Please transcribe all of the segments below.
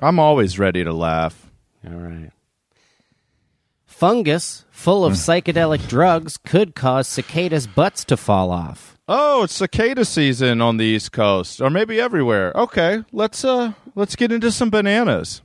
I'm always ready to laugh. All right. Fungus full of psychedelic drugs could cause cicadas' butts to fall off. Oh, it's cicada season on the East Coast, or maybe everywhere. Okay, let's uh, let's get into some bananas.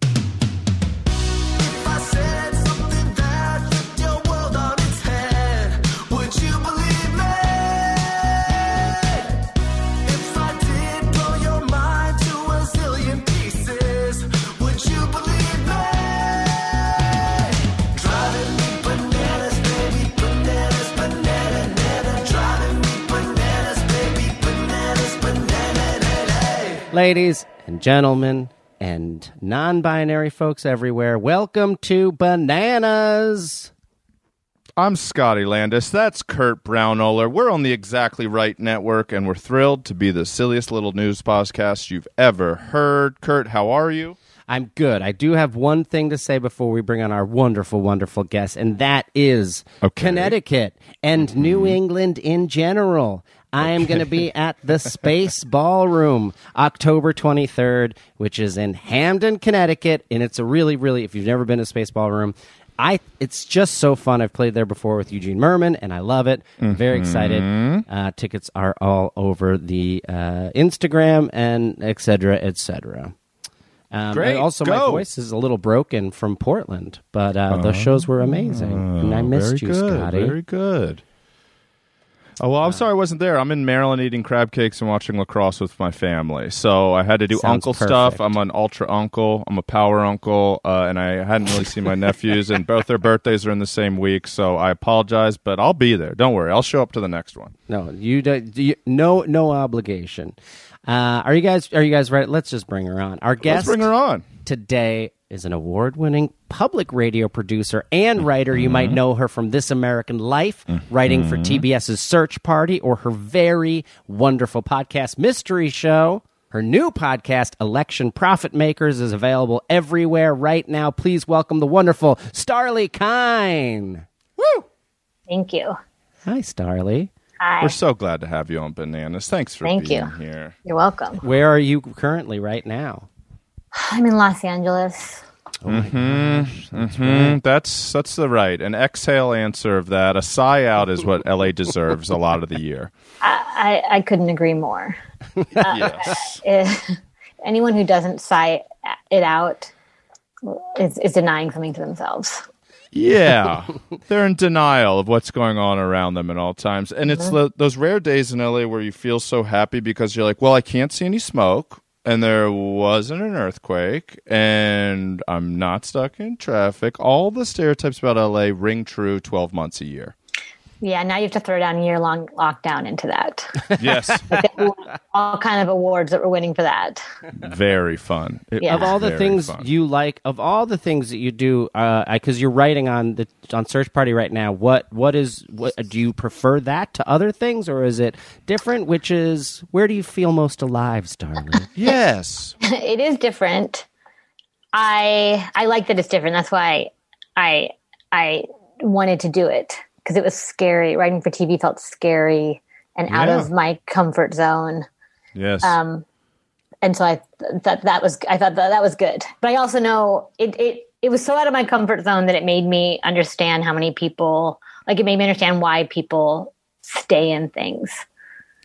Ladies and gentlemen, and non binary folks everywhere, welcome to Bananas. I'm Scotty Landis. That's Kurt Braunohler. We're on the Exactly Right Network, and we're thrilled to be the silliest little news podcast you've ever heard. Kurt, how are you? I'm good. I do have one thing to say before we bring on our wonderful, wonderful guest, and that is Okay. Connecticut and New England in general. I am going to be at the Space Ballroom October 23rd, which is in Hamden, Connecticut, and it's a really, really. If you've never been to Space Ballroom, I it's just so fun. I've played there before with Eugene Mirman, and I love it. I'm very excited. Uh, tickets are all over the uh, Instagram and et cetera, et cetera. Um, Great, also, my voice is a little broken from Portland, but uh, those shows were amazing, and I missed very you, good, Scotty. Very good. Oh well, I'm sorry I wasn't there. I'm in Maryland eating crab cakes and watching lacrosse with my family. So I had to do uncle stuff. I'm an ultra uncle. I'm a power uncle, uh, and I hadn't really seen my nephews, and both their birthdays are in the same week. So I apologize, but I'll be there. Don't worry. I'll show up to the next one. No, you, do you no no obligation. Uh, are you guys are you guys ready? Let's just bring her on. Our guest Let's bring her on. today is an award-winning public radio producer and writer. You might know her from This American Life, writing for TBS's Search Party, or her very wonderful podcast Mystery Show. Her new podcast, Election Profit Makers, is available everywhere right now. Please welcome the wonderful Starlee Kine. Woo! Thank you. Hi, Starlee. Hi. We're so glad to have you on Bananas. Thanks for Thank being you. here. You're welcome. Where are you currently right now? I'm in Los Angeles. Mm, that's that's the right. An exhale answer of that. A sigh out is what LA deserves a lot of the year. I, I couldn't agree more. Yes. Eh, anyone who doesn't sigh it out is, is denying something to themselves. Yeah, they're in denial of what's going on around them at all times, and it's the, those rare days in LA where you feel so happy because you're like, well, I can't see any smoke, and there wasn't an earthquake, and I'm not stuck in traffic. All the stereotypes about LA ring true twelve months a year. Yeah, now you have to throw down year long lockdown into that. Yes, All kind of awards that we're winning for that. very fun. It Yeah. of all the things fun. you like, of all the things that you do, uh, because you're writing on the on Search Party right now, what what is what do you prefer that to other things, or is it different? Which is where do you feel most alive, Starling? yes, it is different. I I like that it's different. That's why I I wanted to do it because it was scary. Writing for TV felt scary and out Yeah. of my comfort zone. yes. Um, and so I thought that was I thought that, that was good. But I also know it it it was so out of my comfort zone that it made me understand how many people like it made me understand why people stay in things.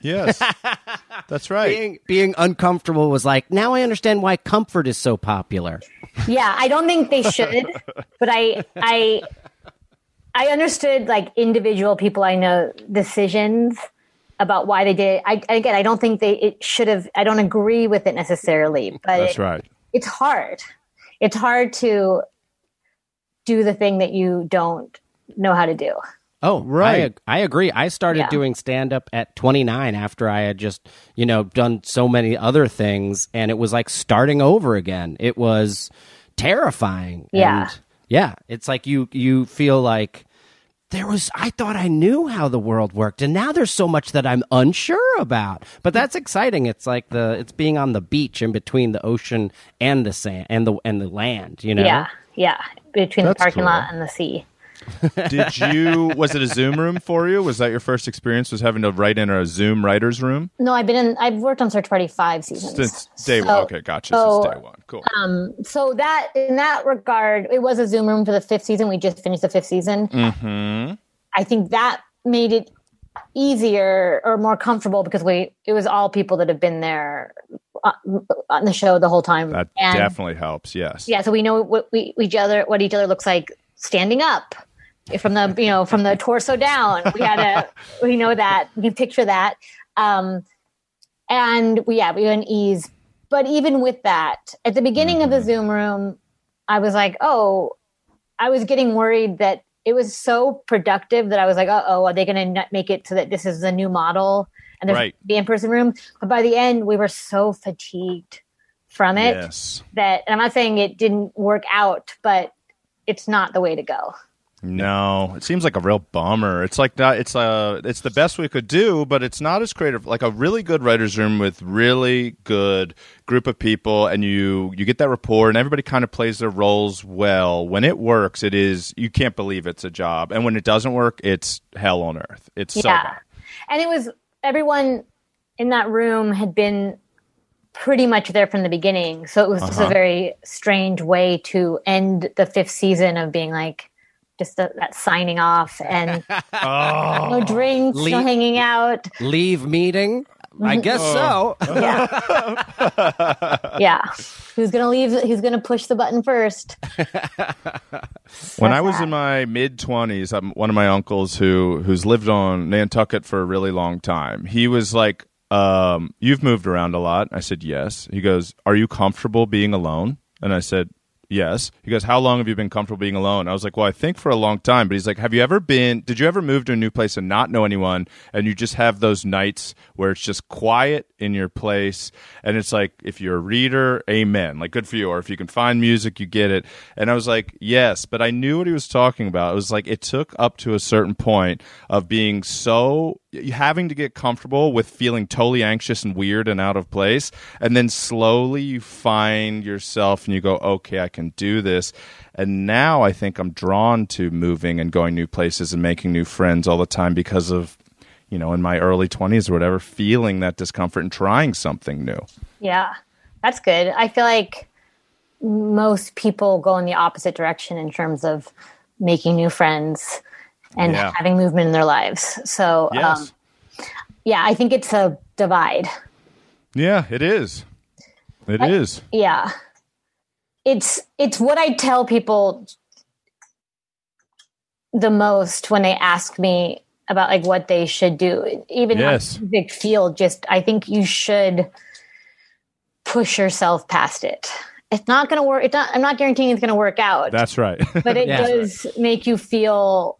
yes, that's right. being being uncomfortable was like now I understand why comfort is so popular. Yeah, I don't think they should, but I I I understood like individual people I know decisions about why they did. it. I again, I don't think they it should have. I don't agree with it necessarily, but That's it- right. it's hard. It's hard to do the thing that you don't know how to do. Oh, Right. I, I agree. I started Yeah. doing stand up at 29 after I had just, you know, done so many other things. And it was like starting over again. It was terrifying. Yeah. And yeah. It's like you, you feel like there was, I thought I knew how the world worked. And now there's so much that I'm unsure about. But that's exciting. It's like the, it's being on the beach in between the ocean and the sand and the, and the land, you know? Yeah, yeah, between That's the parking cool. lot and the sea. Did you? Was it a Zoom room for you? Was that your first experience? Was having to write in a Zoom writers room No, I've been in. I've worked on Search Party five seasons since day one? Okay, gotcha. so, since day one, cool. Um, so that in that regard, it was a Zoom room for the fifth season. We just finished the fifth season. hmm I think that made it easier or more comfortable because we it was all people that have been there uh, on the show the whole time. That And- definitely helps. Yes. yeah so we know what we each other what each other looks like standing up from the you know from the torso down we had a we know that we can picture that um and we yeah we had an ease but even with that at the beginning of the zoom room i was like oh i was getting worried that it was so productive that i was like oh are they going to make it so that this is the new model and there's Right. the in-person room but by the end we were so fatigued from it Yes. that and I'm not saying it didn't work out, but it's not the way to go. No, it seems like a real bummer. It's like that. It's uh, it's the best we could do, but it's not as creative. Like a really good writers' room with really good group of people, and you you get that rapport, and everybody kind of plays their roles well. When it works, it is you can't believe it's a job, and when it doesn't work, it's hell on earth. It's so yeah. bad. And it was everyone in that room had been pretty much there from the beginning. So it was just a Uh-huh. very strange way to end the fifth season of being like just the, that signing off and Oh. no drinks, no hanging out. Leave meeting? I guess Oh. so. Yeah. yeah. Who's going to leave? Who's going to push the button first? When That's I was that. in my mid twenties, um, one of my uncles who who's lived on Nantucket for a really long time, he was like, um, "You've moved around a lot." I said, "Yes." He goes, "Are you comfortable being alone?" And I said, "Yes." He goes, "How long have you been comfortable being alone?" I was like, "Well, I think for a long time." But he's like, "Have you ever been? Did you ever move to a new place and not know anyone, and you just have those nights where it's just quiet in your place, and it's like if you're a reader, amen, like good for you, or if you can find music, you get it." And I was like, "Yes," but I knew what he was talking about. It was like it took up to a certain point of being so having to get comfortable with feeling totally anxious and weird and out of place and then slowly you find yourself and you go okay i can do this and now i think i'm drawn to moving and going new places and making new friends all the time because of you know in my early 20s or whatever feeling that discomfort and trying something new Yeah, that's good. I feel like most people go in the opposite direction in terms of making new friends and Yeah. having movement in their lives. So, yes um, yeah, I think it's a divide. yeah it is It is. Yeah. It's it's what I tell people the most when they ask me about like what they should do. Even Yes. on a big field, just I think you should push yourself past it. It's not gonna work. It's not I'm not guaranteeing it's gonna work out. That's right. but it Yeah. does make you feel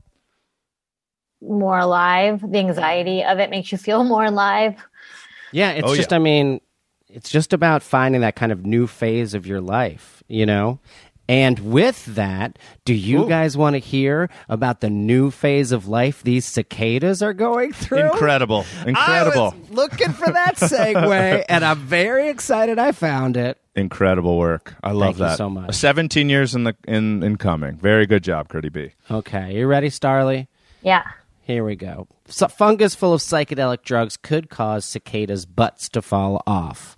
more alive. The anxiety of it makes you feel more alive. Yeah, it's Oh, just, yeah. I mean, it's just about finding that kind of new phase of your life, you know? And with that, do you Ooh. guys want to hear about the new phase of life these cicadas are going through? Incredible. I Incredible. was looking for that segue, and I'm very excited I found it. Incredible work. I love Thank you that. so much. 17 years in the in in coming. Very good job, Curdy B. Okay, you ready, Starlee? Yeah. Here we go. So, fungus full of psychedelic drugs could cause cicadas' butts to fall off.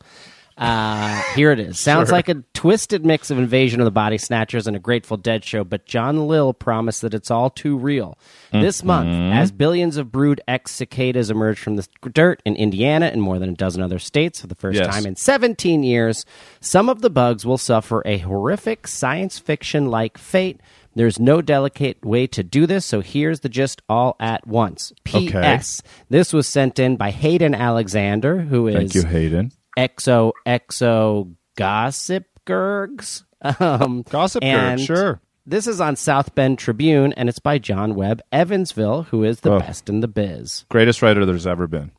Uh, here it is. Sounds like a twisted mix of Invasion of the Body Snatchers and a Grateful Dead show, but John Lill promised that it's all too real. This month, as billions of Brood X cicadas emerge from the dirt in Indiana and more than a dozen other states for the first Yes. time in 17 years, some of the bugs will suffer a horrific science fiction like fate. There's no delicate way to do this, so here's the gist all at once. P.S. This was sent in by Hayden Alexander, who is Thank you, Hayden. exo exo gossip gergs. Um, Gossip and sure. This is on South Bend Tribune, and it's by John Webb Evansville, who is the Oh. best in the biz. Greatest writer there's ever been.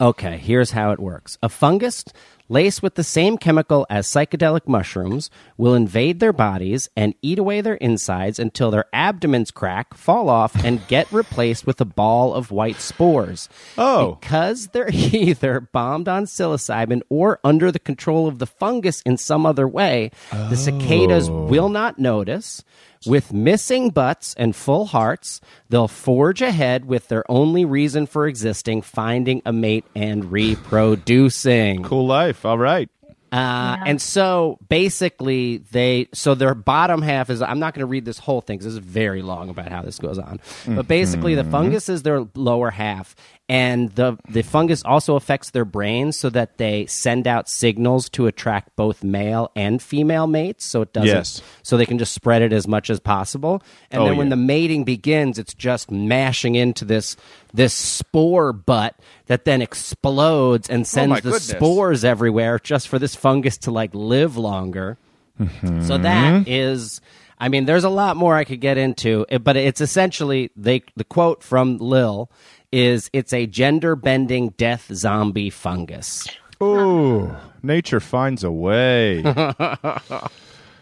Okay, here's how it works. A fungus laced with the same chemical as psychedelic mushrooms will invade their bodies and eat away their insides until their abdomens crack, fall off, and get replaced with a ball of white spores. Oh. Because they're either bombed on psilocybin or under the control of the fungus in some other way, the oh. cicadas will not notice. With missing butts and full hearts, they'll forge ahead with their only reason for existing finding a mate and reproducing. Cool life. All right. Uh, And so basically, they so their bottom half is. I'm not going to read this whole thing because this is very long about how this goes on. But basically, the fungus is their lower half, and the the fungus also affects their brains so that they send out signals to attract both male and female mates. So it doesn't. Yes. So they can just spread it as much as possible, and Oh, then when yeah. the mating begins, it's just mashing into this this spore butt that then explodes and oh, sends Oh the goodness. spores everywhere just for this fungus to like live longer. Mm-hmm. So that is, I mean, there's a lot more I could get into, but it's essentially they the quote from Lil is it's a gender bending death zombie fungus. Ooh, nature finds a way.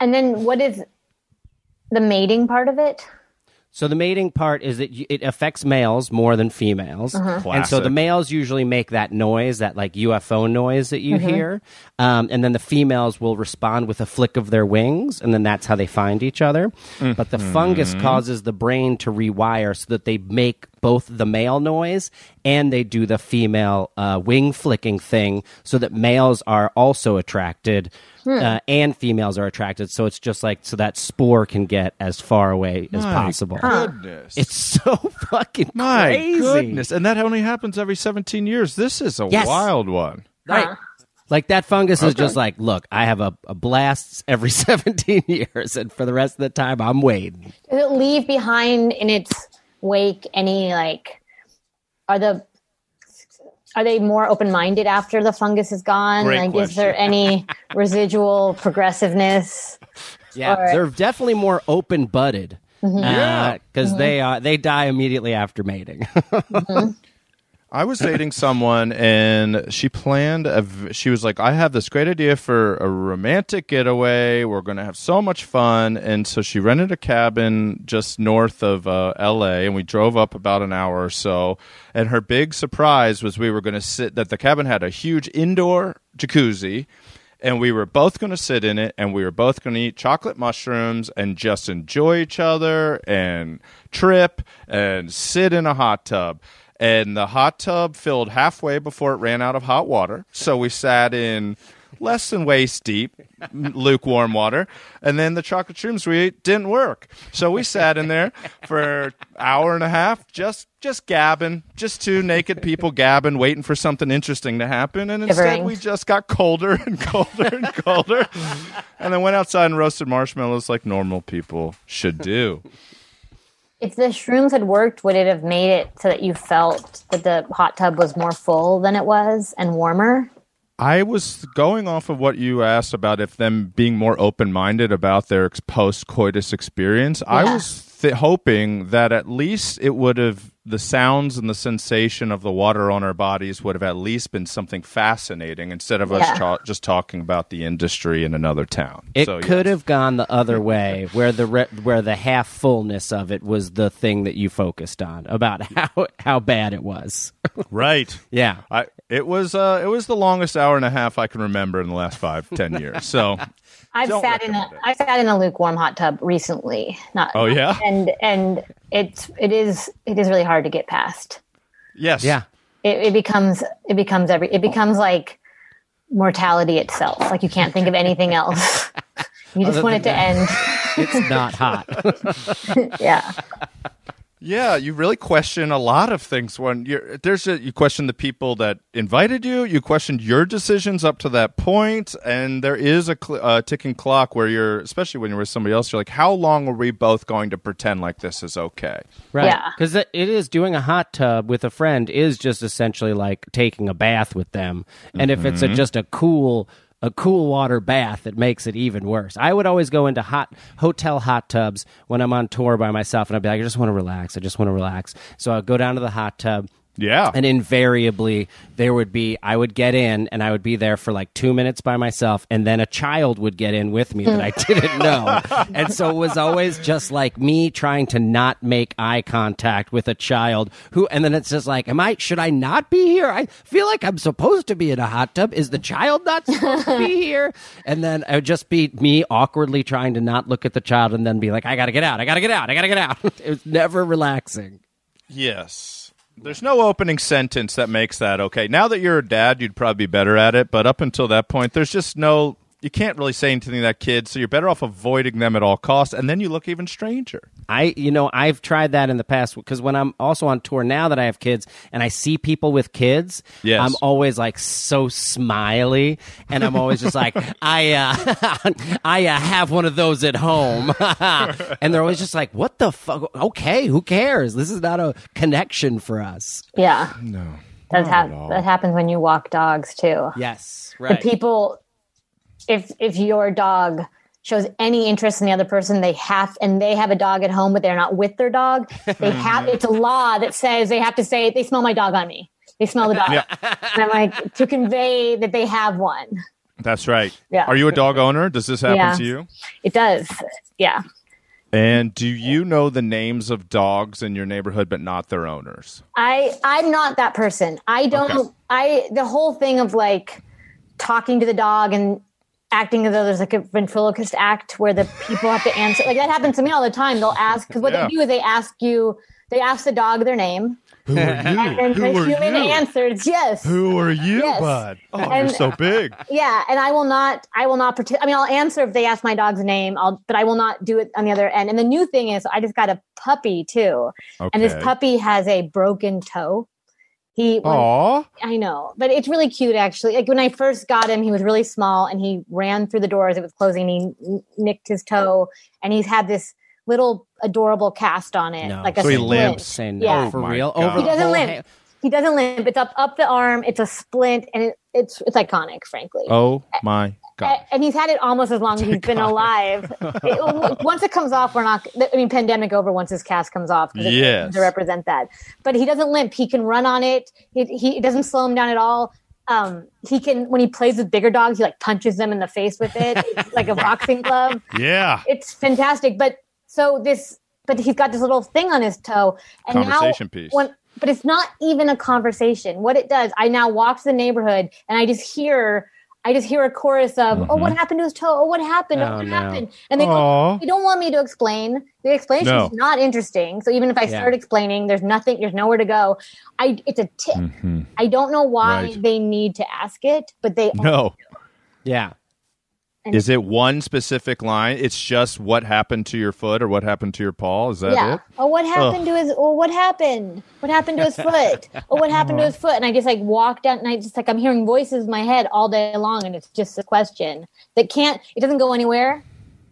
And then what is the mating part of it? So the mating part is that it affects males more than females, uh-huh. and so the males usually make that noise, that like UFO noise that you mm-hmm. hear, um, and then the females will respond with a flick of their wings, and then that's how they find each other. Mm-hmm. But the fungus causes the brain to rewire so that they make both the male noise and they do the female uh, wing flicking thing, so that males are also attracted. Uh, and females are attracted, so it's just like so that spore can get as far away as possible. Goodness. It's so fucking My crazy. goodness. And that only happens every 17 years. This is a Yes. wild one. Right. Like that fungus is just like, look, I have a, a blast every 17 years, and for the rest of the time, I'm waiting. Does it leave behind in its wake any like are the are they more open minded after the fungus is gone? Great like is there any residual progressiveness? Yeah, Or- they're definitely more open butted. Mm-hmm. Uh, yeah. because mm-hmm. they uh, they die immediately after mating. Mm-hmm. I was dating someone and she planned a v- she was like I have this great idea for a romantic getaway. We're going to have so much fun. And so she rented a cabin just north of uh, LA and we drove up about an hour or so. And her big surprise was we were going to sit that the cabin had a huge indoor jacuzzi and we were both going to sit in it and we were both going to eat chocolate mushrooms and just enjoy each other and trip and sit in a hot tub and the hot tub filled halfway before it ran out of hot water. So we sat in less than waist deep lukewarm water and then the chocolate shrooms we ate didn't work. So we sat in there for an hour and a half just just gabbing just two naked people gabbing waiting for something interesting to happen. And instead we just got colder and colder and colder. And then went outside and roasted marshmallows like normal people should do If the shrooms had worked, would it have made it so that you felt that the hot tub was more full than it was and warmer? I was going off of what you asked about if them being more open minded about their post coitus experience. I was th- hoping that at least it would have the sounds and the sensation of the water on our bodies would have at least been something fascinating instead of us Yeah. ta- just talking about the industry in another town. It So, could yes. have gone the other way, where the re- where the half fullness of it was the thing that you focused on about how how bad it was. right. yeah, I, it was uh, it was the longest hour and a half I can remember in the last five ten years. So I've Don't sat in a recommend it. I sat in a lukewarm hot tub recently. Not Oh, yeah? and and it's it is it is really hard to get past. yes, yeah. It, it becomes it becomes every it becomes like mortality itself. Like you can't think of anything else. You just Other want it to than end. It's not hot. Yeah. Yeah, you really question a lot of things when you're there's a you question the people that invited you, you questioned your decisions up to that point, and there is a cl- uh, ticking clock where you're, especially when you're with somebody else, you're like, how long are we both going to pretend like this is okay? Right. Yeah. Because it is doing a hot tub with a friend is just essentially like taking a bath with them. And if it's a, just a cool, a cool water bath, that makes it even worse. I would always go into hot hotel hot tubs when I'm on tour by myself, and I'd be like, I just want to relax. I just want to relax. So I'd go down to the hot tub. Yeah. And invariably, there would be, I would get in and I would be there for like two minutes by myself, and then a child would get in with me that I didn't know. and so it was always just like me trying to not make eye contact with a child who, and then it's just like, am I, should I not be here? I feel like I'm supposed to be in a hot tub. Is the child not supposed to be here? And then it would just be me awkwardly trying to not look at the child and then be like, I gotta get out, I gotta get out, I gotta get out. it was never relaxing. Yes. There's no opening sentence that makes that okay. Now that you're a dad, you'd probably be better at it, but up until that point, there's just no you can't really say anything to that kid, so you're better off avoiding them at all costs, and then you look even stranger. I, you know, I've tried that in the past because when I'm also on tour now that I have kids and I see people with kids, Yes. I'm always like so smiley, and I'm always just like, I, uh, I uh, have one of those at home, and they're always just like, what the fuck? Okay, who cares? This is not a connection for us. Yeah, No. that's Not hap- that happens when you walk dogs too. Yes, The right. people, if if your dog shows any interest in the other person, they have, and they have a dog at home, but they're not with their dog. They have. it's a law that says they have to say they smell my dog on me. They smell the dog, and I'm like to convey that they have one. That's right. Yeah. Are you a dog owner? Does this happen Yeah. to you? It does, yeah. And do you know the names of dogs in your neighborhood but not their owners? I I'm not that person. I don't. Okay. I the whole thing of like talking to the dog and acting as though there's like a ventriloquist act where the people have to answer. Like that happens to me all the time. They'll ask because what Yeah. they do is they ask you. They ask the dog their name, Who are you? and the human answers yes. Who are you, Yes. bud? Oh, And- you're so big. Yeah, and I will not. I will not pretend. I mean, I'll answer if they ask my dog's name. I'll, but I will not do it on the other end. And the new thing is, I just got a puppy too, and this puppy has a broken toe. He when- Aw. I know, but it's really cute actually. Like when I first got him, he was really small and he ran through the door as it was closing. He n- nicked his toe and he's had this little adorable cast on it, No. like a So he splint. limps. Say no Yeah. for Oh my real. God. Over He doesn't limp. ha- He doesn't limp. It's up up the arm. It's a splint, and it, it's it's iconic, frankly. Oh my god. And he's had it almost as long as he's been alive. It- once it comes off, we're not. I mean, pandemic over. Once his cast comes off, it- Yes. to represent that. But he doesn't limp. He can run on it. He, he it doesn't slow him down at all. Um, he can when he plays with bigger dogs, he like punches them in the face with it, like a boxing glove. Yeah. It's fantastic. But so this, but he's got this little thing on his toe, and Conversation now piece. when but it's not even a conversation. What it does, I now walk to the neighborhood and I just hear, I just hear a chorus of, "Oh, what mm-hmm. happened to his toe? Oh, what happened? Oh, Oh, what no. happened?" And they don't, they don't want me to explain. The explanation No. is not interesting. So even if I Yeah. start explaining, there's nothing, there's nowhere to go. I, it's a tip. Mm-hmm. I don't know why Right. they need to ask it, but they No. Yeah. Is it one specific line? It's just what happened to your foot or what happened to your paw? Is that yeah. it? Oh, what happened to his? Oh, what happened? What happened to his foot? Oh, what happened to his foot? And I just like walk down, and I just like I'm hearing voices in my head all day long, and it's just a question that can't. It doesn't go anywhere.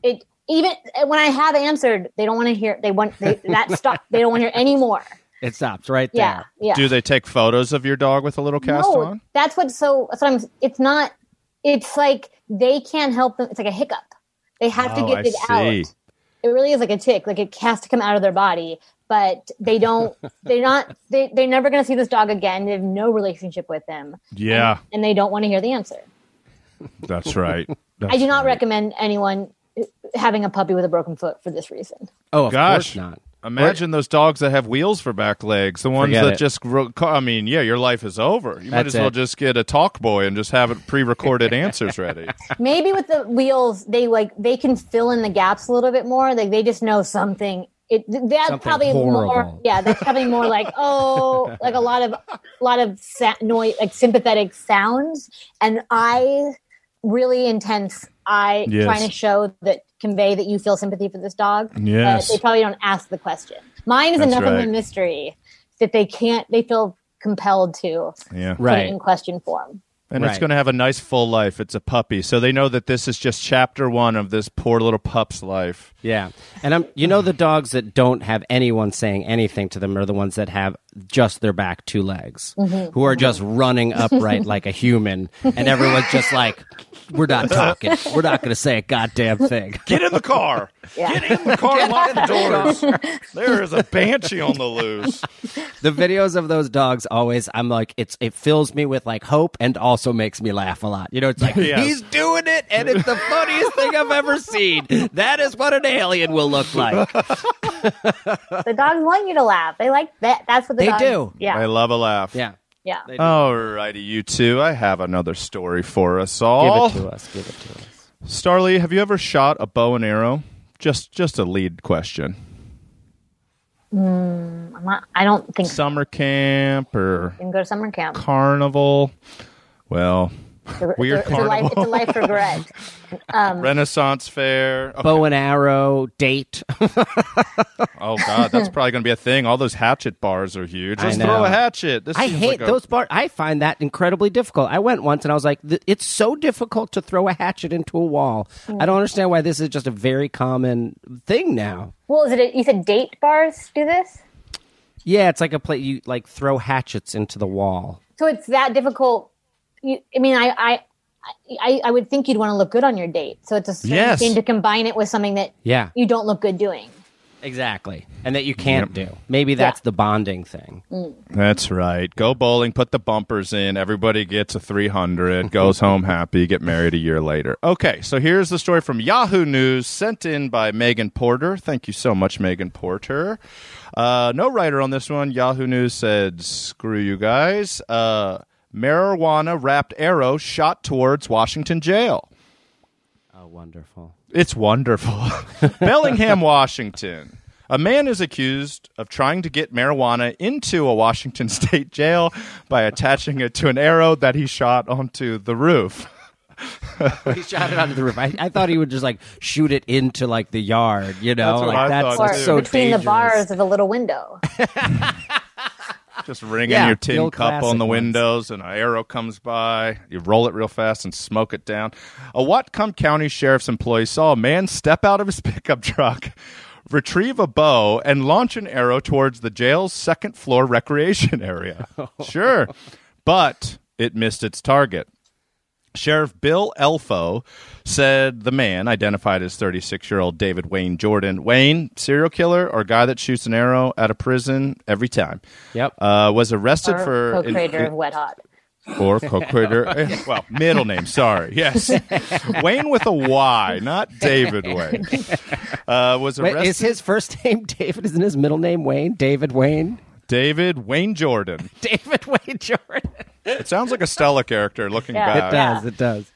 It even when I have answered, they don't want to hear. They want they, that stop. They don't want to hear anymore. It stops right Yeah, there. yeah. Do they take photos of your dog with a little cast no, on? that's what. So that's what I'm. It's not. It's like they can't help them. It's like a hiccup. They have to Oh, get I it see. out. It really is like a tick. Like it has to come out of their body. But they don't. they're not. They they're never going to see this dog again. They have no relationship with them. Yeah, and they don't want to hear the answer. that's right. I do not right. recommend anyone having a puppy with a broken foot for this reason. Oh, of Gosh. course not. Imagine those dogs that have wheels for back legs. The ones Forget that it. just, gro- I mean, yeah, your life is over. You might That's as well it. just get a talk boy and just have it pre-recorded answers ready. Maybe with the wheels, they like they can fill in the gaps a little bit more. Like they just know something. It that's Something probably more. horrible. Yeah, that's probably more like oh, like a lot of a lot of sa- noise, like sympathetic sounds, and I really intense. I Yes. trying to show that convey that you feel sympathy for this dog. Yes. but they probably don't ask the question. Mine is That's enough of a mystery that they can't. They feel compelled to Yeah. put Right. it in question form. And it's going to have a nice full life. It's a puppy. So they know that this is just chapter one of this poor little pup's life. Yeah. And I'm you know the dogs that don't have anyone saying anything to them are the ones that have just their back two legs. Mm-hmm. Who are just running upright like a human and everyone's just like we're not talking. We're not going to say a goddamn thing. Get in the car. Yeah. Get in the car and lock the doors. There is a banshee on the loose. The videos of those dogs always, I'm like, it's it fills me with like hope and also makes me laugh a lot. You know, it's like Yes. he's doing it, and it's the funniest thing I've ever seen. That is what an alien will look like. The dogs want you to laugh. They like that. That's what the They dogs, do. Yeah. I love a laugh. Yeah, yeah. All righty, you two. I have another story for us all. give it to us. Give it to us. Starlee, have you ever shot a bow and arrow? Just just a lead question. Hmm, I'm not, I don't think. Summer camp or You can go to summer camp. carnival? Well, It's a- Weird it's a, it's a life, it's a life regret. Um, Renaissance fair. Okay. Bow and arrow date. Oh God, that's probably going to be a thing. All those hatchet bars are huge. I Let's throw a hatchet. This I hate like a- those bars. I find that incredibly difficult. I went once and I was like, it's so difficult to throw a hatchet into a wall. I don't understand why this is just a very common thing now. well, is it? A, you said date bars do this, Yeah, it's like a play. You like throw hatchets into the wall. so it's that difficult. You, I mean, I, I, I, I would think you'd want to look good on your date. So it's a strange Yes. thing to combine it with something that Yeah, you don't look good doing. exactly. And that you can't do. Maybe that's the bonding thing. That's right. Go bowling. Put the bumpers in. Everybody gets a three hundred. Goes home happy. Get married a year later. Okay, so here's the story from Yahoo News, sent in by Megan Porter. Thank you so much, Megan Porter. Uh, no writer on this one. Yahoo News said, "Screw you guys." Uh, marijuana wrapped arrow shot towards Washington jail. Oh, wonderful. It's wonderful. Bellingham, Washington. A man is accused of trying to get marijuana into a Washington state jail by attaching it to an arrow that he shot onto the roof. he shot it onto the roof. I, I thought he would just like shoot it into like the yard. You know, That's what like I that's thought, Or too. so between dangerous. the bars of a little window. Just ringing Yeah, your tin cup on the ones. windows, and an arrow comes by. You roll it real fast and smoke it down. A Whatcom County Sheriff's employee saw a man step out of his pickup truck, retrieve a bow, and launch an arrow towards the jail's second floor recreation area. sure, but it missed its target. Sheriff Bill Elfo said the man, identified as 36 year old David Wayne Jordan, Wayne, serial killer or guy that shoots an arrow out of prison every time, Yep. uh, was arrested Or for co-creator of Wet Hot. or co-creator. eh, well, middle name. Sorry. Yes, Wayne with a Y, not David Wain. Uh, was Wait, arrested. is his first name David? Isn't his middle name Wayne? David Wayne? David Wayne Jordan. David Wayne Jordan. It sounds like a Stella character. Looking Yeah. back, It does. It does.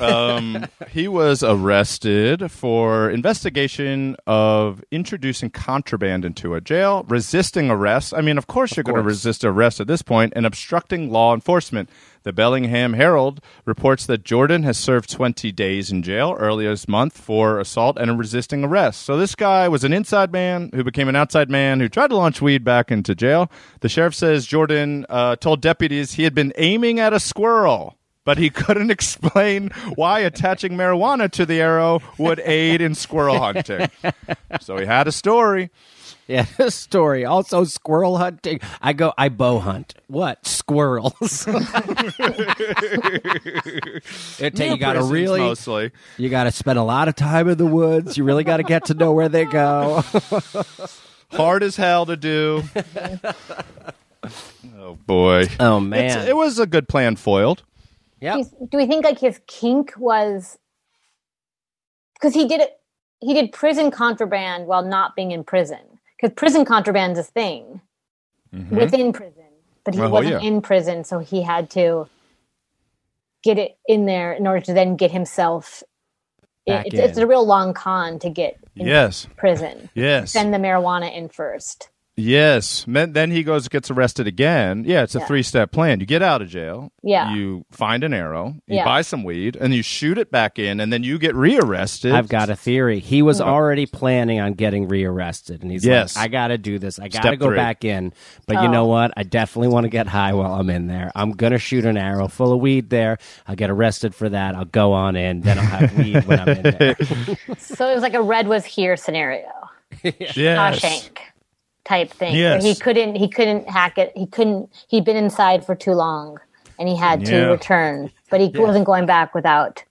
um, he was arrested for investigation of introducing contraband into a jail, resisting arrest. I mean, of course, you're going to resist arrest at this point, and obstructing law enforcement. The Bellingham Herald reports that Jordan has served 20 days in jail earlier this month for assault and resisting arrest. So this guy was an inside man who became an outside man who tried to launch weed back into jail. The sheriff says Jordan uh, told deputies he had been aiming at a squirrel but he couldn't explain why attaching marijuana to the arrow would aid in squirrel hunting. so he had a story. Yeah, this story. Also, squirrel hunting. I go, I bow hunt. What? Squirrels. it take, you got to really, mostly. you got to spend a lot of time in the woods. You really got to get to know where they go. hard as hell to do. oh boy. Oh It's- man. it was a good plan foiled. Yeah. Do we think like his kink was because he did it? He did prison contraband while not being in prison because prison contraband's a thing mm-hmm. within prison, but he Oh, wasn't yeah. in prison, so he had to get it in there in order to then get himself. Back it's, it's a real long con to get in Yes. prison. Yes. Send the marijuana in first. Yes. Men- Then he goes gets arrested again. Yeah, it's a Yeah. three step plan. You get out of jail. Yeah. You find an arrow. You Yeah. buy some weed, and you shoot it back in, and then you get rearrested. I've got a theory. He was mm-hmm. already planning on getting rearrested, and he's Yes. like, "I got to do this. I got to go three. back in." But you know Oh. what? I definitely want to get high while I'm in there. I'm gonna shoot an arrow full of weed there. I'll get arrested for that. I'll go on in. Then I'll have weed when I'm in there. So it was like a red was here scenario. yes. Shawshank type thing. Yes. He couldn't he couldn't hack it. He couldn't he'd been inside for too long and he had to return. But he wasn't going back without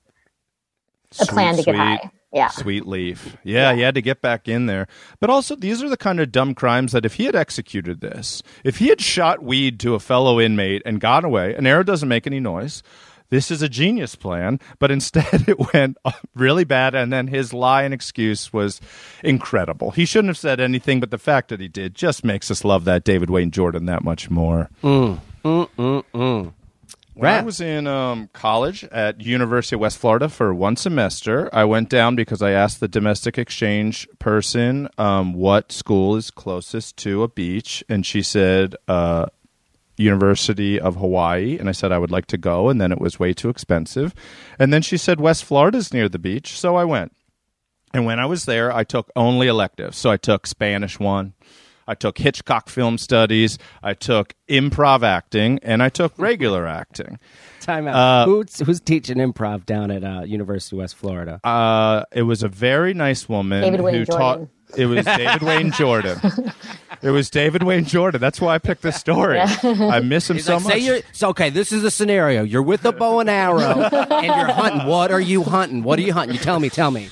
a plan to Sweet, get high. Yeah. Sweet leaf. Yeah, he had to get back in there. But also, these are the kind of dumb crimes that if he had executed this, if he had shot weed to a fellow inmate and got away, an arrow doesn't make any noise. This is a genius plan, but instead it went really bad, and then his lie and excuse was incredible. He shouldn't have said anything, but the fact that he did just makes us love that David Wayne Jordan that much more. When I was in um, college at University of West Florida for one semester, I went down because I asked the domestic exchange person um, what school is closest to a beach, and she said uh, University of Hawaii, and I said I would like to go, and then it was way too expensive, and then she said West Florida's near the beach, so I went. And when I was there, I took only electives. So I took Spanish one, I took Hitchcock film studies, I took improv acting, and I took regular acting. Time out. Uh, who's, who's teaching improv down at uh, University of West Florida? Uh, it was a very nice woman David Wayne who taught. Jordan. It was David Wayne Jordan. It was David Wayne Jordan. That's why I picked this story. I miss him He's so like, much. say you're so okay. This is the scenario. You're with a bow and arrow, and you're hunting. What are you hunting? What are you hunting? You tell me. Tell me.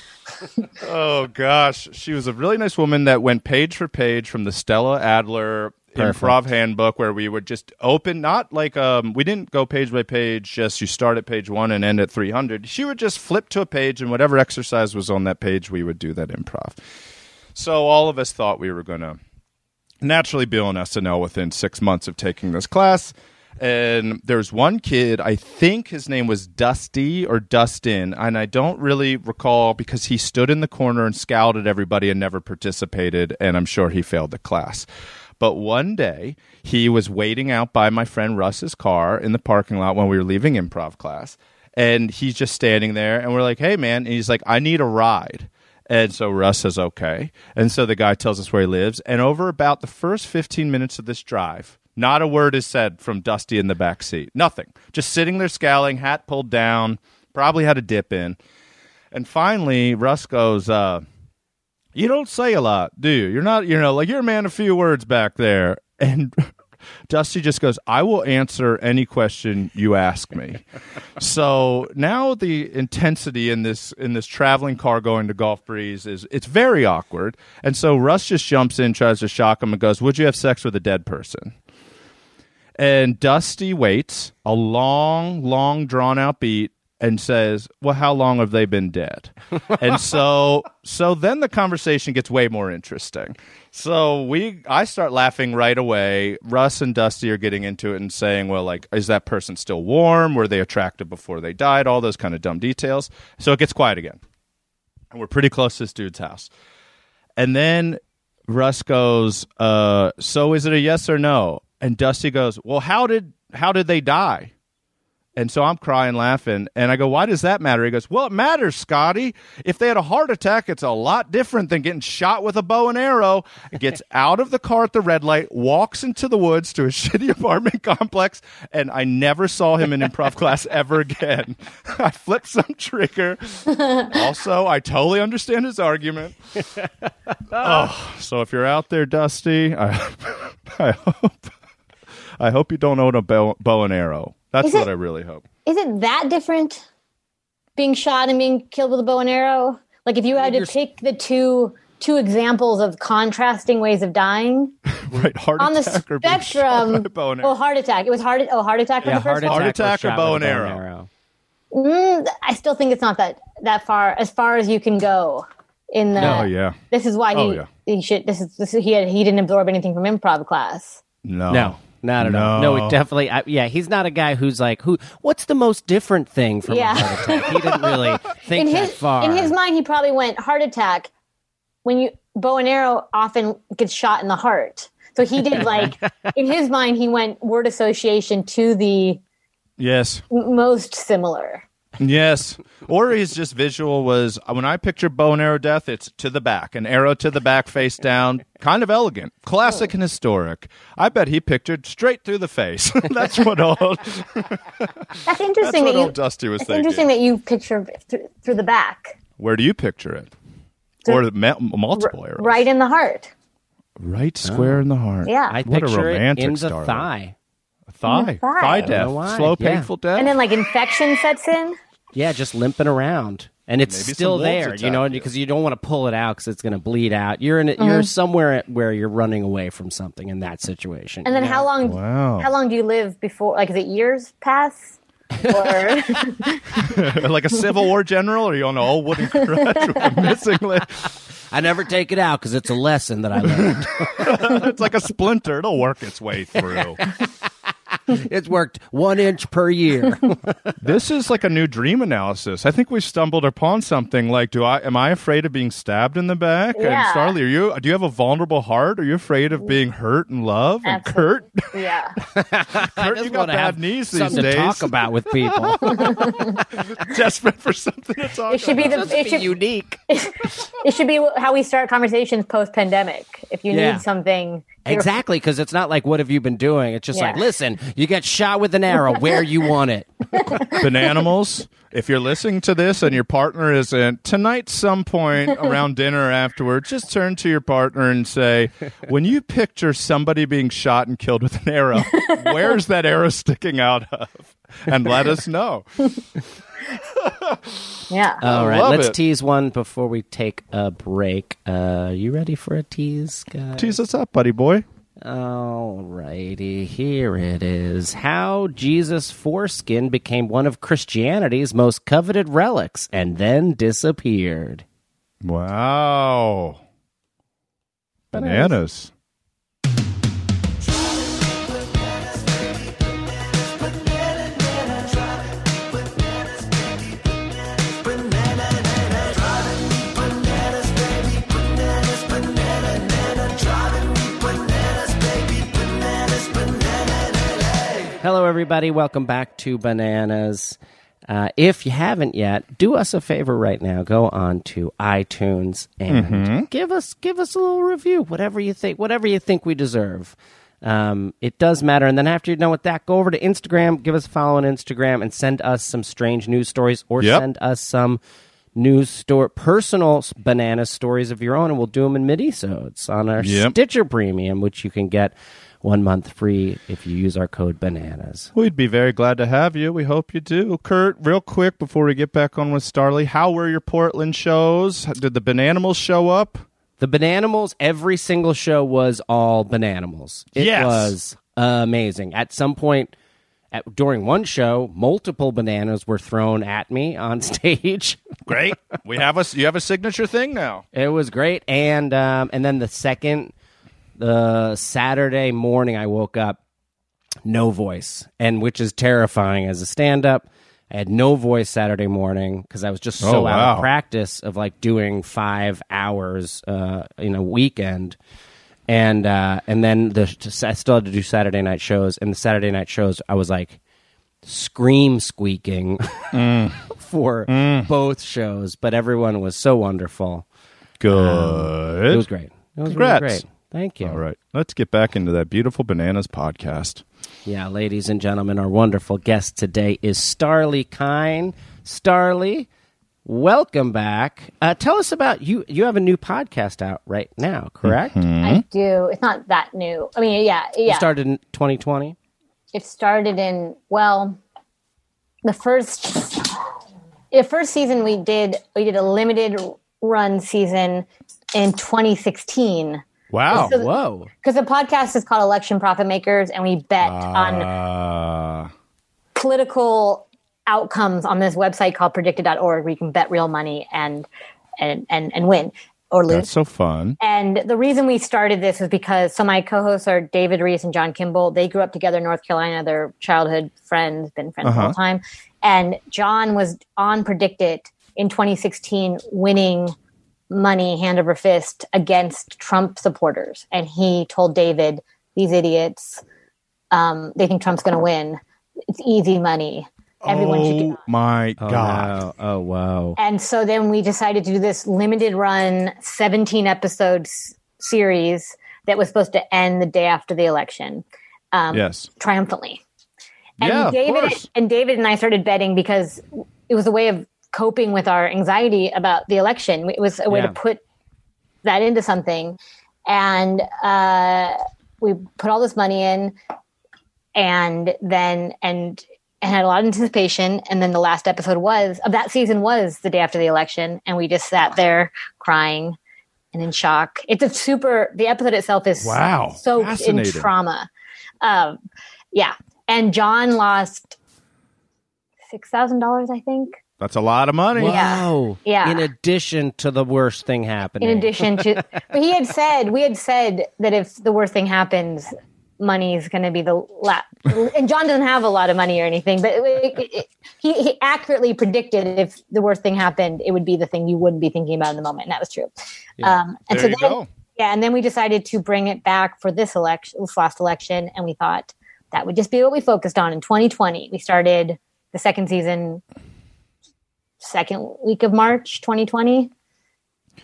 Oh gosh, she was a really nice woman that went page for page from the Stella Adler Perfect. improv handbook where we would just open not like um we didn't go page by page just you start at page 1 and end at 300 she would just flip to a page and whatever exercise was on that page we would do that improv so all of us thought we were going to naturally be on SNL within 6 months of taking this class. And there's one kid i think his name was dusty or dustin and i don't really recall because he stood in the corner and scowled at everybody and never participated and i'm sure he failed the class. But one day he was waiting out by my friend russ's car in the parking lot when we were leaving improv class and he's just standing there and we're like hey man and he's like i need a ride and so Russ says, okay. And so the guy tells us where he lives. And over about the first 15 minutes of this drive, not a word is said from Dusty in the back seat. Nothing. Just sitting there scowling, hat pulled down, probably had a dip in. And finally, Russ goes, uh, You don't say a lot, do you? You're not, you know, like you're a man of few words back there. And Dusty just goes, I will answer any question you ask me. so now the intensity in this in this traveling car going to Gulf Breeze is it's very awkward. And so Russ just jumps in, tries to shock him, and goes, Would you have sex with a dead person? And Dusty waits a long, long drawn out beat and says, "Well, how long have they been dead?" and so, so then the conversation gets way more interesting. So we, I start laughing right away. Russ and Dusty are getting into it and saying, "Well, like, is that person still warm? Were they attractive before they died? All those kind of dumb details." So it gets quiet again, and we're pretty close to this dude's house. And then Russ goes, uh, "So is it a yes or no?" And Dusty goes, "Well, how did how did they die?" And so I'm crying, laughing, and I go, "Why does that matter?" He goes, "Well, it matters, Scotty. If they had a heart attack, it's a lot different than getting shot with a bow and arrow." Gets out of the car at the red light, walks into the woods to a shitty apartment complex, and I never saw him in improv class ever again. I flipped some trigger. also, I totally understand his argument. oh, so if you're out there, Dusty, I, I hope, I hope you don't own a bow, bow and arrow. That's Is it- what I really hope. Is it that different being shot and being killed with a bow and arrow? Like if you had to you're- pick the two two examples of contrasting ways of dying Right, heart on the attack or being shot spectrum. bow and arrow. oh, heart attack. It was heart. Oh, heart attack was Yeah, the first heart attack. Heart attack was or shot bow and a arrow? Mm, I still think it's not that that far as far as you can go in the. Oh yeah, This is why he Oh, yeah. he should. This is this is, he had, he didn't absorb anything from improv class. no, No, not at all. No, No. he definitely. I, yeah, he's not a guy who's like, who? What's the most different thing from Yeah. a heart attack? He didn't really think in that his far. in his mind, he probably went heart attack. When you bow and arrow often gets shot in the heart, so he did like in his mind he went word association to the Yes, m- most similar. Yes. Or his just visual was uh, when I picture bow and arrow death, it's to the back, an arrow to the back, face down, kind of elegant, classic and historic. I bet he pictured straight through the face. That's what old. That's That's interesting what that you. Dusty was It's thinking. interesting that you picture th- through the back, Where do you picture it? Or ma- multiple arrows, right in the heart. right square oh. in the heart. Yeah, I What a picture it romantic in the starlet. thigh. thigh, thigh. thigh death, slow, Yeah. painful death. and then like infection sets in. Yeah, just limping around. and it's Maybe still there, you know, attack you. because you don't want to pull it out because it's going to bleed out. You're in it. You're uh-huh. somewhere where you're running away from something in that situation. And then you know? how long? Wow. How long do you live before? Like, is it years pass? Or like a Civil War general, or you on an old wooden crutch with a missing leg? I never take it out because it's a lesson that I learned. It's like a splinter; it'll work its way through. it's worked one inch per year. this is like a new dream analysis. I think we stumbled upon something. Like, do I am I afraid of being stabbed in the back? And Yeah. Starlee, are you? Do you have a vulnerable heart? Are you afraid of being hurt and love? And Kurt, yeah, Kurt, I you got want bad have knees these something days. to talk about with people. Desperate for something to talk. it should be the. Just It be should, unique. it should be how we start conversations post pandemic. If you Yeah. need something, you're- Exactly, because it's not like what have you been doing. It's just Yeah. like, listen, you get shot with an arrow where you want it. Bananimals, if you're listening to this and your partner isn't, tonight, some point around dinner or afterward, just turn to your partner and say, when you picture somebody being shot and killed with an arrow, where's that arrow sticking out of? And let us know. yeah. All right, love let's it. tease one before we take a break. Uh, you ready for a tease, guys? Tease us up, buddy boy. All righty, here it is. How Jesus' foreskin became one of Christianity's most coveted relics and then disappeared. Wow. Bananas. Hello, everybody. Welcome back to Bananas. Uh, if you haven't yet, do us a favor right now. Go on to iTunes and give us give us a little review, whatever you think, whatever you think we deserve. Um, it does matter. And then after you're done with that, go over to Instagram, give us a follow on Instagram, and send us some strange news stories, or Yep. send us some news store personal banana stories of your own, and we'll do them in midi-sodes on our Yep. Stitcher Premium, which you can get one month free if you use our code bananas. We'd be very glad to have you. We hope you do. Kurt, real quick before we get back on with Starlee, how were your Portland shows? Did the Bananimals show up? The Bananimals, every single show was all Bananimals. It Yes. was amazing. At some point, at, during one show, multiple bananas were thrown at me on stage. Great. we have a you have a signature thing now. it was great, and um, and then the second, the Saturday morning, I woke up no voice, and which is terrifying as a stand-up. I had no voice Saturday morning because I was just so Oh, out of practice of like doing five hours uh, in a weekend, and uh, and then the I still had to do Saturday night shows, and the Saturday night shows I was like scream squeaking Mm. for both shows, but everyone was so wonderful. Good. It was great. It was Congrats. really great. Thank you. All right. Let's get back into that beautiful bananas podcast. Yeah, ladies and gentlemen, our wonderful guest today is Starlee Kine. Starlee, welcome back. Uh, tell us about you. You have a new podcast out right now, correct? I do. It's not that new. I mean, yeah, You yeah. started in 2020. it started in well, the first, the first season we did we did a limited run season in 2016 Wow. So- Whoa. because the podcast is called Election Profit Makers, and we bet Ah. on Uh, political outcomes on this website called predictit.org where you can bet real money and and and, and win or lose. that's so fun. And the reason we started this was because so my co-hosts are David Rees and John Kimball. They grew up together in North Carolina. They're childhood friends, been friends the whole time. And John was on PredictIt in 2016, winning money hand over fist against Trump supporters. And he told David, "These idiots, um, they think Trump's going to win. It's easy money. Everyone should get Oh my Oh, god. wow. Oh, wow. and so then we decided to do this limited run 17 episodes series that was supposed to end the day after the election Um, Yes. triumphantly. And Yeah, David course. and David and I started betting because it was a way of coping with our anxiety about the election. It was a way Yeah. to put that into something. And uh, we put all this money in and then and and had a lot of anticipation. And then the last episode was of that season was the day after the election, and we just sat there crying and in shock. It's a super. The episode itself is Wow. soaked in trauma. Um, yeah, and John lost six thousand dollars, I think. That's a lot of money. Yeah. Wow. Yeah. In addition to the worst thing happening. In addition to, but he had said we had said that if the worst thing happens, money is going to be the la And John doesn't have a lot of money or anything, but it, it, it, he, he accurately predicted if the worst thing happened, it would be the thing you wouldn't be thinking about in the moment, and that was true. Um, and There so you then, go. yeah, and then we decided to bring it back for this election, this last election, and we thought that would just be what we focused on in 2020. We started the second season second week of March 2020,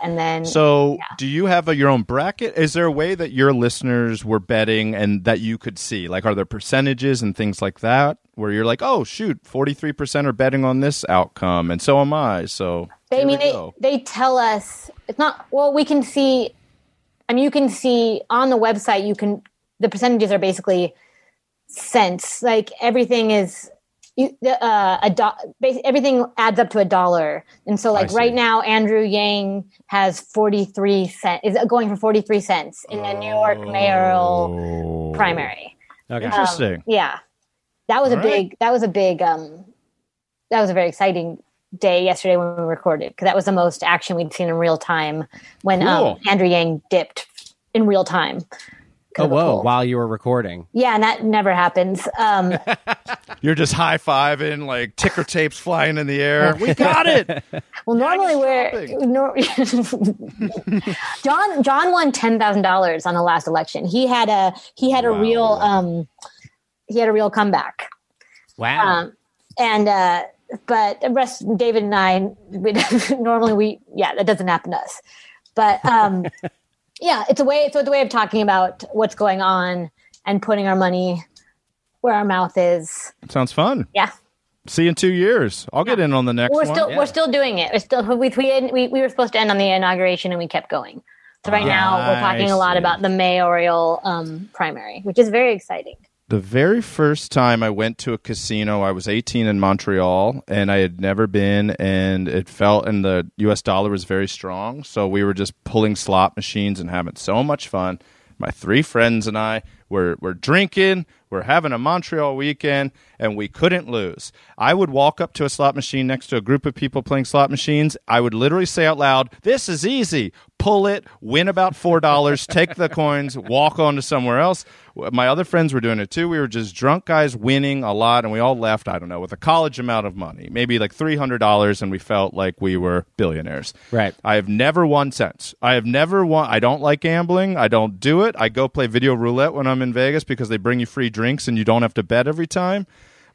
and then So, do you have a, your own bracket? Is there a way that your listeners were betting and that you could see? Like, are there percentages and things like that where you're like, oh, shoot, 43% are betting on this outcome, and so am I. So, They, I mean, they, go. they tell us it's not. Well, we can see. I mean, you can see on the website. You can the percentages are basically cents. Like everything is. You, the, uh, a do, everything adds up to a dollar, and so like right now, Andrew Yang has forty three cent is going for forty three cents in the New York mayoral primary. Okay. Interesting. Yeah, that was a All right. big. That was a big. Um, that was a very exciting day yesterday when we recorded because that was the most action we'd seen in real time when um, Andrew Yang dipped in real time. 'Cause Oh, whoa. While you were recording. Yeah, and that never happens. Um, You're just high fiving, like ticker tapes flying in the air. we got it. well, normally we're shopping. nor- John. John won ten thousand dollars on the last election. He had a he had a Wow. real um, he had a real comeback. Wow. um, and uh, but the rest David and I we, normally we yeah that doesn't happen to us, but um, yeah it's a way it's a way of talking about what's going on and putting our money where our mouth is. Sounds fun. Yeah, See you in two years. I'll get in on the next we're one. still Yeah. we're still doing it. We're still we we, we we were supposed to end on the inauguration and we kept going. So right now we're talking I a lot see. about the mayoral um, primary, which is very exciting. The very first time I went to a casino, I was 18 in Montreal, and I had never been, and it felt, and the U.S. dollar was very strong, so we were just pulling slot machines and having so much fun. My three friends and I were were drinking, we're having a Montreal weekend, and we couldn't lose. I would walk up to a slot machine next to a group of people playing slot machines. I would literally say out loud, "This is easy." Pull it, win about four dollars, take the coins, walk on to somewhere else. My other friends were doing it too. We were just drunk guys winning a lot, and we all left. I don't know with a college amount of money, maybe like three hundred dollars, and we felt like we were billionaires. Right. I have never won since. I have never won. I don't like gambling. I don't do it. I go play video roulette when I'm in Vegas because they bring you free drinks and you don't have to bet every time.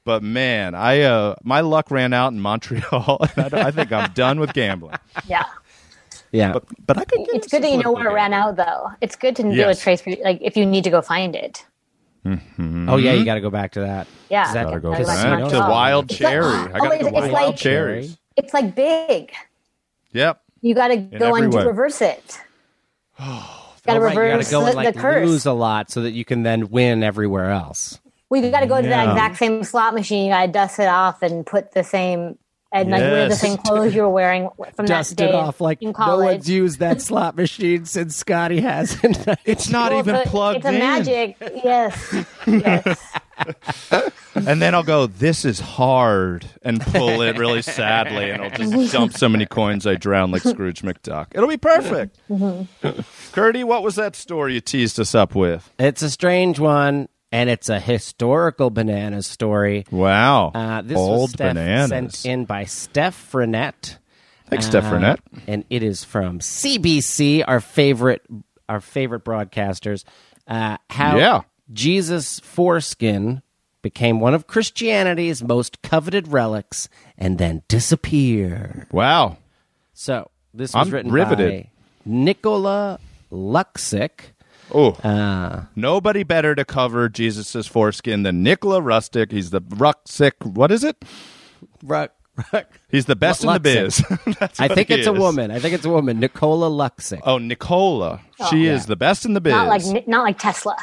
But man, I uh, my luck ran out in Montreal, and I, I think I'm done with gambling. Yeah. yeah. But but I could. Get It's good that you know where it ran out, though. It's good to be able Yes. to trace, for, like, if you need to go find it. oh, yeah. You got to go back to that. Yeah. That Gotta go Gotta back back to to Wild It's like- Cherry. I oh, got to it's- go it's Wild like- Cherries. It's like big. Yep. You got to go and way. reverse it. got to Oh, right, you reverse gotta go the, and like the curse. lose a lot so that you can then win everywhere else. We got to go to that exact same slot machine. You got to dust it off and put the same and like wear the same clothes you were wearing from Dust that day it off like in no college. one's used that slot machine since Scotty hasn't. It's not Well, even it's a- plugged It's a magic. Yes. yes. And then I'll go, this is hard, and pull it really sadly, and I'll just dump so many coins I drown like Scrooge McDuck. It'll be perfect. Mm-hmm. Curdy, what was that story you teased us up with? it's a strange one, and it's a historical banana story. Wow. Uh, this Old was Steph bananas. sent in by Steph Frenette. Thanks, Steph Uh, Frenette. and it is from CBC, our favorite, our favorite broadcasters. Uh, how Yeah. Jesus foreskin became one of Christianity's most coveted relics and then disappeared. Wow. So this was I'm written riveted. by Nicola Luksic. Oh, Uh, nobody better to cover Jesus' foreskin than Nicola Rustic. He's the Ruxick. What is it? Ruck, Ruck. He's the best in the biz. That's I think he it's a woman. I think it's a woman. Nicola Luksic. Oh, Nicola. she is the best in the biz. Not like not like Tesla.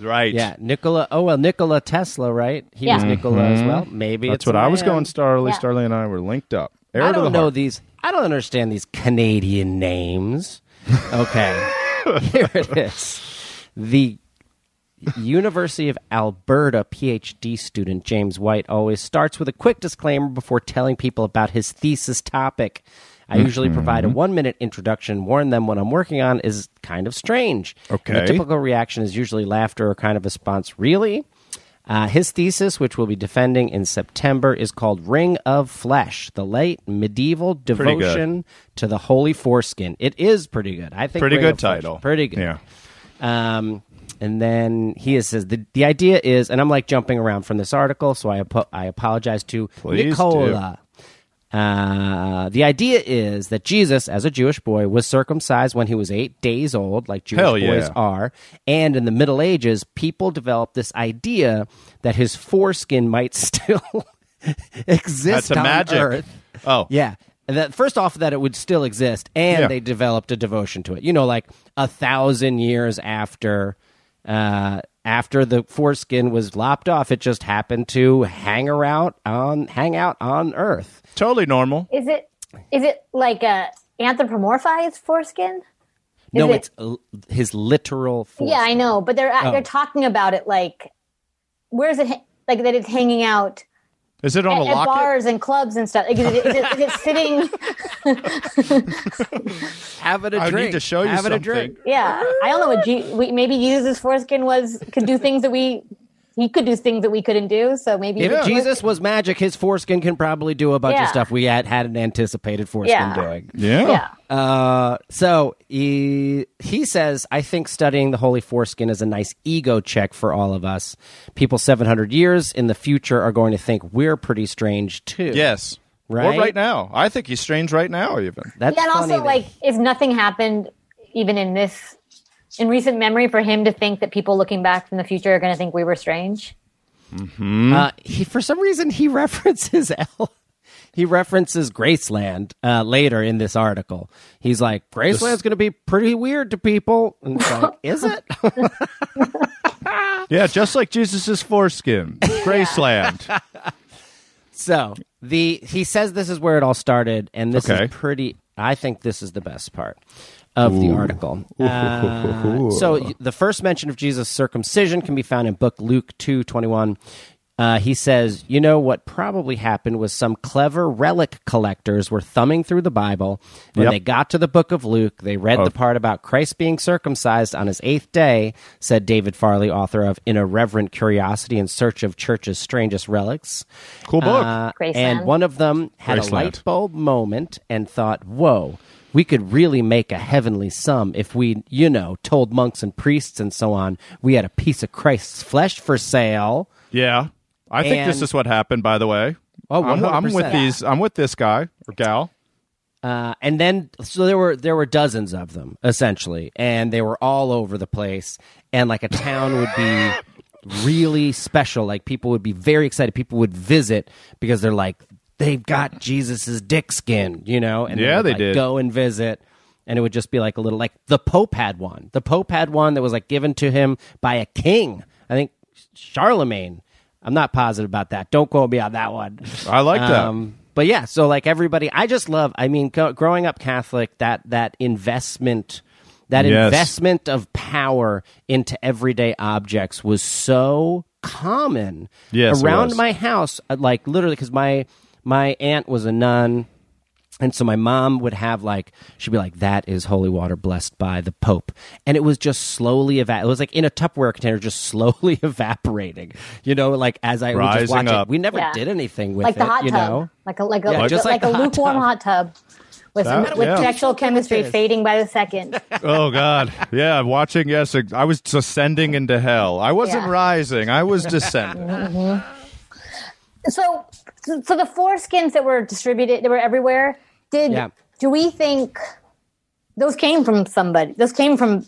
Right. Yeah, Nikola. Oh well, Nikola Tesla, right? He was Yeah. Nikola as well. Maybe Mm-hmm. That's it's what I I was going. Starlee, Yeah. Starlee, and I were linked up. Heir I don't know heart. these. I don't understand these Canadian names. Okay, here it is. The University of Alberta PhD student James White always starts with a quick disclaimer before telling people about his thesis topic. I usually mm-hmm. provide a one minute introduction, warn them what I'm working on is kind of strange. And Okay. the typical reaction is usually laughter or kind of a response, really? Uh, his thesis, which we'll be defending in September, is called Ring of Flesh, the late medieval devotion to the holy foreskin. It is pretty good. I think Pretty Ring good of Flesh- title. Pretty good. Yeah. Um, and then he says the the idea is, and I'm like jumping around from this article, so I apo- I apologize to Please Nicola. Uh, the idea is that Jesus, as a Jewish boy, was circumcised when he was eight days old, like Jewish Hell boys yeah. are. And in the Middle Ages, people developed this idea that his foreskin might still exist That's a on magic. Earth. Oh. Yeah. And that first off that it would still exist and Yeah. they developed a devotion to it. You know, like a thousand years after uh after the foreskin was lopped off, it just happened to hang around on hang out on Earth. Totally normal. Is it is it like a anthropomorphized foreskin? no, it- it's l- his literal foreskin. Yeah, I know, but they're uh, Oh. they're talking about it like where's it like that it's hanging out Is it on at, a at bars and clubs and stuff. Like, is, it, is, it, is it sitting? having a I drink. I need to show you having something. a drink. Yeah, I don't know what Je- we, maybe Jesus' foreskin was could do things that we he could do things that we couldn't do. So maybe If his Jesus was magic, his foreskin can probably do a bunch of stuff we had hadn't anticipated foreskin Yeah. doing. Yeah. yeah. Uh, so he he says, I think studying the holy foreskin is a nice ego check for all of us. People 700 years in the future are going to think we're pretty strange too. Yes. Right? Or right now. I think he's strange right now, even. That's Yeah, and funny also that- like if nothing happened even in this in recent memory for him to think that people looking back from the future are going to think we were strange. Uh, he for some reason he references L. He references Graceland uh, later in this article. He's like, Graceland's going to be pretty weird to people. And it's like, is it? Yeah, just like Jesus's foreskin. Graceland. So the he says this is where it all started, and this Okay. is pretty. I think this is the best part of the article. Uh, so the first mention of Jesus' circumcision can be found in book Luke two twenty one. Uh, he says, "You know what probably happened was some clever relic collectors were thumbing through the Bible. When Yep. they got to the book of Luke, they read Oh. the part about Christ being circumcised on his eighth day." Said David Farley, author of "An Irreverent Curiosity in Search of Church's Strangest Relics." Cool book. Uh, and one of them had a light bulb moment and thought, whoa, we could really make a heavenly sum if we, you know, told monks and priests and so on we had a piece of Christ's flesh for sale. yeah. I think this is what happened, by the way. Oh, I'm, I'm 100%. with these. I'm with this guy or gal. Uh, and then, so there were there were dozens of them essentially, and they were all over the place. And like a town would be really special. Like people would be very excited. People would visit because they're like they've got Jesus's dick skin, you know. And Yeah, would, they like, did. Go and visit. And it would just be like a little like the Pope had one. The Pope had one that was like given to him by a king. I think Charlemagne. I'm not positive about that. Don't quote me on that one. I like that. Um, but yeah, so like everybody, I just love. I mean, go, growing up Catholic, that that investment, that Yes. investment of power into everyday objects was so common Yes, around my house. uh, Like literally, because my my aunt was a nun. And so my mom would have like she'd be like, "That is holy water blessed by the Pope," and it was just slowly eva- It was like in a Tupperware container, just slowly evaporating. You know, like as I would just Rising watch up. it. We never Yeah. did anything with like it. the hot you tub, know, like a like a Yeah, like, just like like a hot lukewarm tub. hot tub with some, That- with yeah. sexual chemistry fading by the second. oh God. Yeah, watching. Yes, I was descending into hell. I wasn't Yeah. rising. I was descending. Mm-hmm. So, so the foreskins that were distributed, they were everywhere. Did Yeah. do we think those came from somebody? Those came from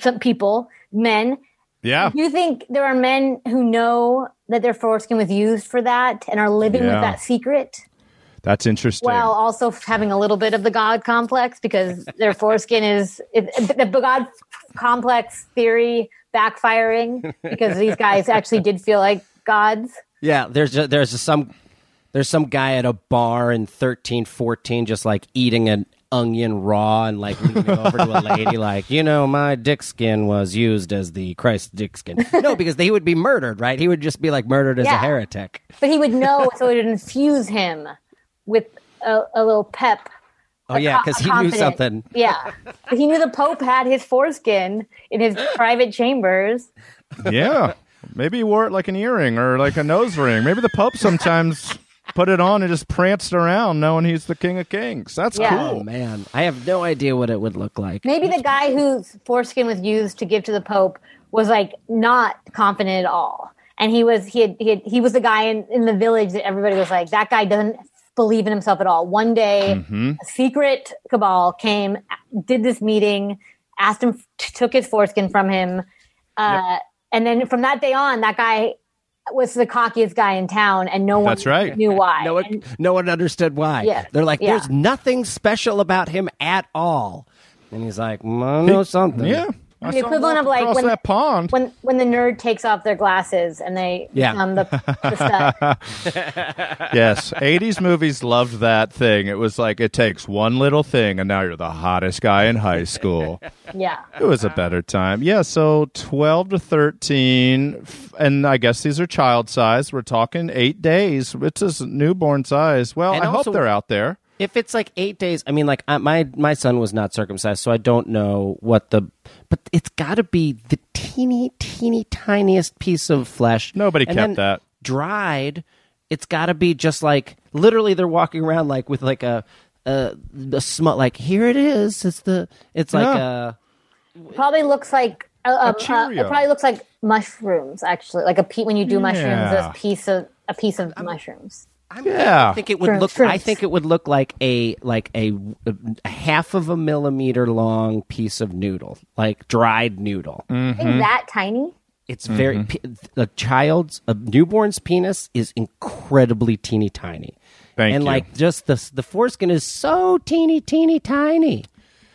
some people, men. yeah. Do you think there are men who know that their foreskin was used for that and are living Yeah. with that secret? That's interesting. Well, also having a little bit of the god complex because their foreskin is it, the god complex theory backfiring because these guys actually did feel like gods. Yeah, there's a, there's a, some there's some guy at a bar in thirteen fourteen just like eating an onion raw and like leaning over to a lady like you know my dick skin was used as the Christ dick skin. No, because he would be murdered, right? He would just be like murdered as a heretic. But he would know, so it would infuse him with a, a little pep. Oh yeah, because he knew something. Yeah, he knew the Pope had his foreskin in his private chambers. yeah. Maybe he wore it like an earring or like a nose ring. Maybe the Pope sometimes put it on and just pranced around knowing he's the King of Kings. That's Yeah. Oh cool. man, I have no idea what it would look like. Maybe the guy whose foreskin was used to give to the Pope was like not confident at all, and he was he had, he, had, he was the guy in, in the village that everybody was like that guy doesn't believe in himself at all. One day, a secret cabal came, did this meeting, asked him, t- took his foreskin from him, uh, and then from that day on, that guy was the cockiest guy in town, and no one That's right. knew why. No one, And- no one understood why. Yeah, They're like, yeah. there's nothing special about him at all. And he's like, mm, I know something. Yeah. I The equivalent of, like, when- that pond. when when the nerd takes off their glasses and they Yeah. become the, the stud. yes, 80s movies loved that thing. It was like it takes one little thing and now you're the hottest guy in high school. Yeah. It was a better time. Yeah, so 12 to 13 and I guess these are child size. We're talking 8 days. which is newborn size. Well, And I also- hope they're out there. If it's like eight days, I mean, like I, my my son was not circumcised, so I don't know what the. But it's got to be the teeny, teeny, tiniest piece of flesh. Nobody And kept that. dried. It's got to be just like literally they're walking around like with like a a, a smut. Like here it is. It's the. It's like a. Probably looks like a, uh, uh, Cheerio. it probably looks like mushrooms actually, like a pe- when you do mushrooms, Yeah. a piece of a piece of mushrooms. Yeah. I think it would Shrimp- look. I think it would look like a like a, a half of a millimeter long piece of noodle, like dried noodle. Mm-hmm. think that tiny. It's very pe- a child's a newborn's penis is incredibly teeny tiny. Thank and you. like just the the foreskin is so teeny teeny tiny.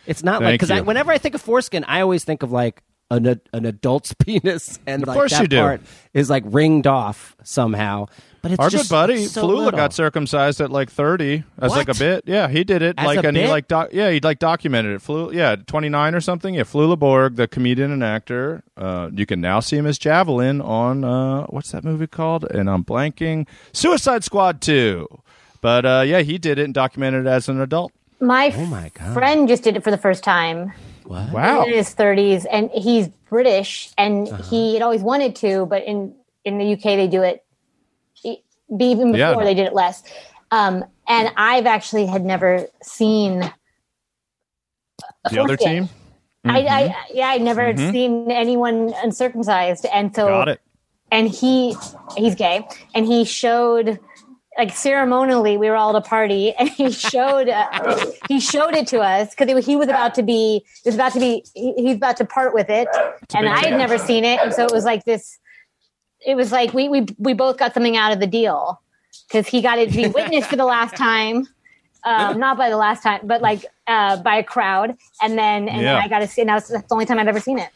It's not like because you. whenever I think of foreskin, I always think of like an an adult's penis, and Of like course that you do. part is like ringed off somehow. But it's Our just good buddy so Flula little. got circumcised at like thirty as like a bit. Yeah, he did it As like a and he like doc- yeah he like documented it. Flula yeah twenty nine or something. Yeah, Flula Borg, the comedian and actor. Uh, you can now see him as Javelin on uh, what's that movie called? And I'm blanking. Suicide Squad two. But uh, yeah, he did it and documented it as an adult. My, Oh my God. friend just did it for the first time. What? Wow. in his 30s and he's british and Uh-huh. he had always wanted to but in in the uk they do it even before Yeah. they did it less. Um and i've actually had never seen The other team. I, I yeah i'd never had seen anyone uncircumcised. And so Got it. and he he's gay. And he showed like ceremonially we were all at a party and he showed uh, he showed it to us because he was about to be it was about to be he, he's about to part with it. And i had never seen it. And so it was like this it was like we we, we both got something out of the deal because he got it to be witnessed for the last time um, not by the last time but like uh, by a crowd and then and Yeah. then i got to see Now that was, that's the only time i've ever seen it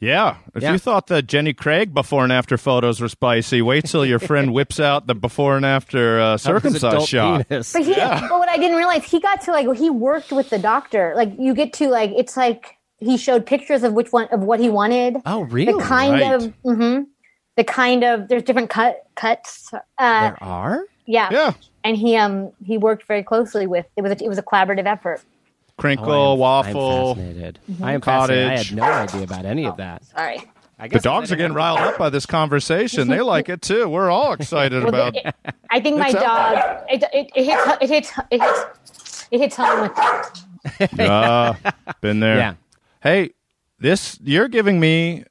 Yeah. If Yeah. you thought the Jenny Craig before and after photos were spicy, wait till your friend whips out the before and after uh, His circumcised shot. penis. But he, but what I didn't realize, he got to like he worked with the doctor. Like you get to like it's like he showed pictures of which one of what he wanted. Oh, really? The kind Right. of hmm the kind of there's different cut cuts. Uh, There are. yeah. Yeah. And he um he worked very closely with it was a, it was a collaborative effort. Crinkle, Oh, I am- waffle. I'm fascinated. I am fascinated. I had no idea about any of that. Sorry. I The dogs are getting riled up by this conversation. They like it too. We're all excited Well, about. it- I think my dog it, it, it hits it hits it hits it hits home with Uh, been there. Yeah. Hey, this you're giving me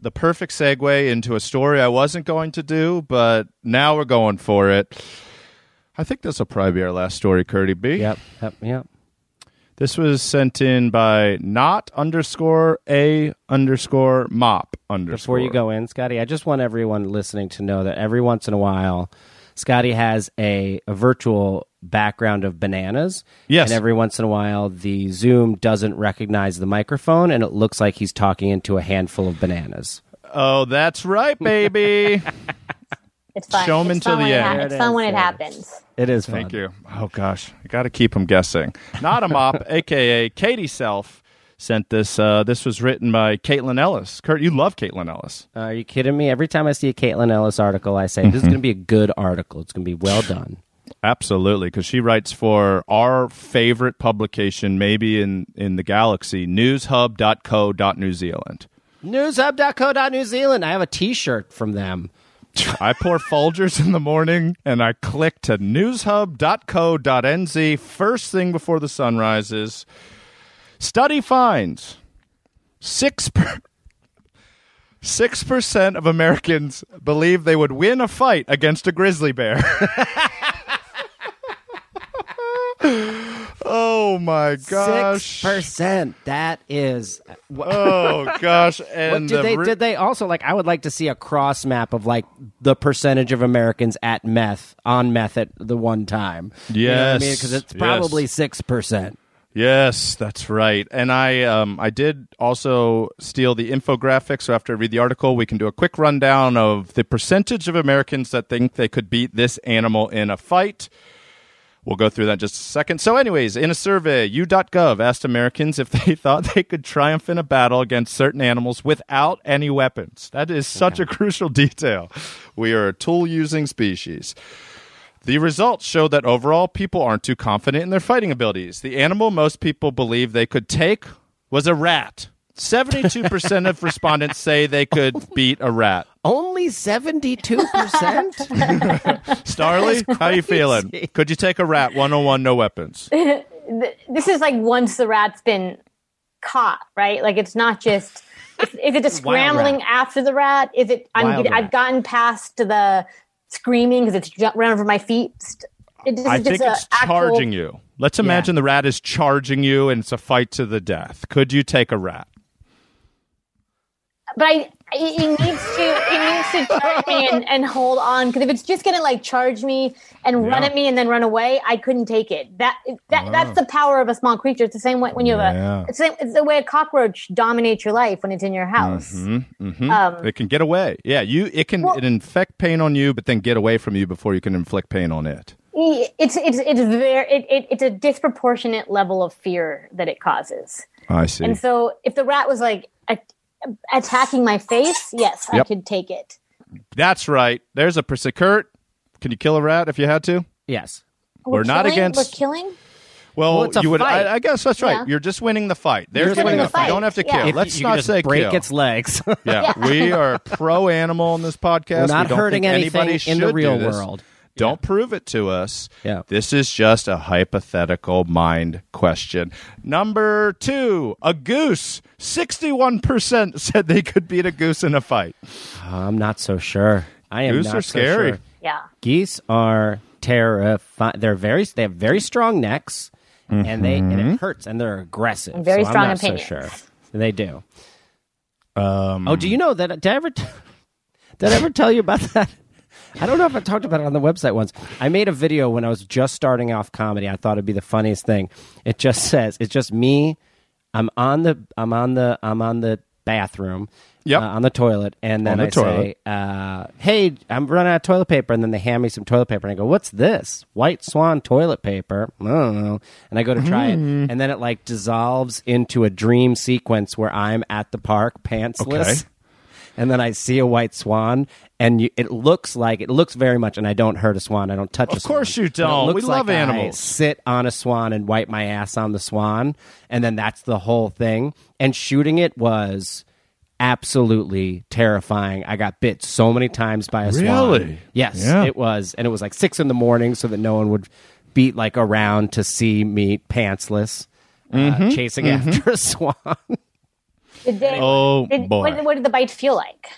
the perfect segue into a story I wasn't going to do, but now we're going for it. I think this will probably be our last story, Curdy B. Yep. Yep. Yep. This was sent in by not underscore a underscore mop underscore. Before you go in, Scotty, I just want everyone listening to know that every once in a while, Scotty has a, a virtual background of bananas. Yes. And every once in a while, the Zoom doesn't recognize the microphone, and it looks like he's talking into a handful of bananas. Oh, that's right, baby. It's fun. Show 'em it's until the end. ha- There it's fun when it it happens. It is fun. Thank you. Oh gosh, I got to keep them guessing. Not a mop, aka Katie Self, sent this. Uh, this was written by Caitlin Ellis. Kurt, you love Caitlin Ellis. Are you kidding me? Every time I see a Caitlin Ellis article, I say, this is going to be a good article. It's going to be well done. Absolutely, because she writes for our favorite publication, maybe in in the galaxy, newshub.co.new Zealand. Newshub.co.new Zealand. I have a t shirt from them. I pour Folgers in the morning and I click to newshub.co.nz first thing before the sun rises. Study finds six per- six percent of Americans believe they would win a fight against a grizzly bear. oh my gosh! Six percent. That is. Oh gosh! what And did the they? re- did they also like? I would like to see a cross map of like the percentage of Americans at meth on meth at the one time. you know I mean? Yes, because it's probably six percent. Yes, that's right. And I um, I did also steal the infographic. So after I read the article, we can do a quick rundown of the percentage of Americans that think they could beat this animal in a fight. We'll go through that in just a second. So, anyways, in a survey, YouGov asked Americans if they thought they could triumph in a battle against certain animals without any weapons. That is such a crucial detail. We are a tool using species. The results show that overall people aren't too confident in their fighting abilities. The animal most people believe they could take was a rat. 72% of respondents say they could beat a rat. Only seventy-two percent. Starlee, how you feeling? Could you take a rat 101 no weapons? This is like once the rat's been caught, right? Like it's not just. Is, is it a scrambling after the rat? Is it? I'm. Wild get- rat. I've gotten past the screaming because it's running over my feet. It, I just think it's actual- charging you. Let's imagine the rat is charging you and it's a fight to the death. Could you take a rat? but I, it it needs to it needs to charge me and, and hold on because if it's just gonna like charge me and run at me and then run away, I couldn't take it. That that that's the power of a small creature. It's the same way when you have Yeah. a it's the, it's the way a cockroach dominates your life when it's in your house. Um, It can get away. Yeah, you. It can Well- it infect pain on you, but then get away from you before you can inflict pain on it. it's it's it's very it, it, it's a disproportionate level of fear that it causes. I see. And so if the rat was like a, attacking my face, yes, I could take it. That's right. There's a percent. Kurt, can you kill a rat if you had to? yes. We're not killing- against- We're killing. Well, Well, it's a you would. fight. I, I guess that's right. Yeah. You're just winning the fight. There's just winning the fight. You don't have to Yeah. kill. If Let's you not could just say break kill. its legs. yeah, we are pro animal in this podcast. We're not we don't hurting think anything anybody in the real do this. world. Don't prove it to us. Yeah. This is just a hypothetical mind question. Number two, a goose. 61% said they could beat a goose in a fight. I'm not so sure. I am Goose not are so scary. sure. Yeah. Geese are terrifying. They're very. They have very strong necks, and they and Mm-hmm. it hurts, and they're aggressive. And very so strong I'm not opinions. So sure, they do. Um, Oh, do you know that? Did I ever? T- did I ever tell you about that? I don't know if I talked about it on the website once. I made a video when I was just starting off comedy. I thought it'd be the funniest thing. It just says it's just me. I'm on the I'm on the I'm on the bathroom. Yep. uh, on the toilet, and then the I say, uh, "Hey, I'm running out of toilet paper." And then they hand me some toilet paper, and I go, "What's this? White Swan toilet paper?" I don't know. And I go to try it, Hmm. and then it like dissolves into a dream sequence where I'm at the park, pantsless Okay. And then I see a white swan, and you, it looks like it looks very much. And I don't hurt a swan. I don't touch. a Of course swan. you don't. We love like I animals. sit on a swan and wipe my ass on the swan, and then that's the whole thing. And shooting it was absolutely terrifying. I got bit so many times by a swan. Really? Yes, Yeah. it was, and it was like six in the morning, so that no one would beat like around to see me pantsless. Mm-hmm. Uh, chasing after a swan. Did they, Oh, did, boy. What, what did the bite feel like?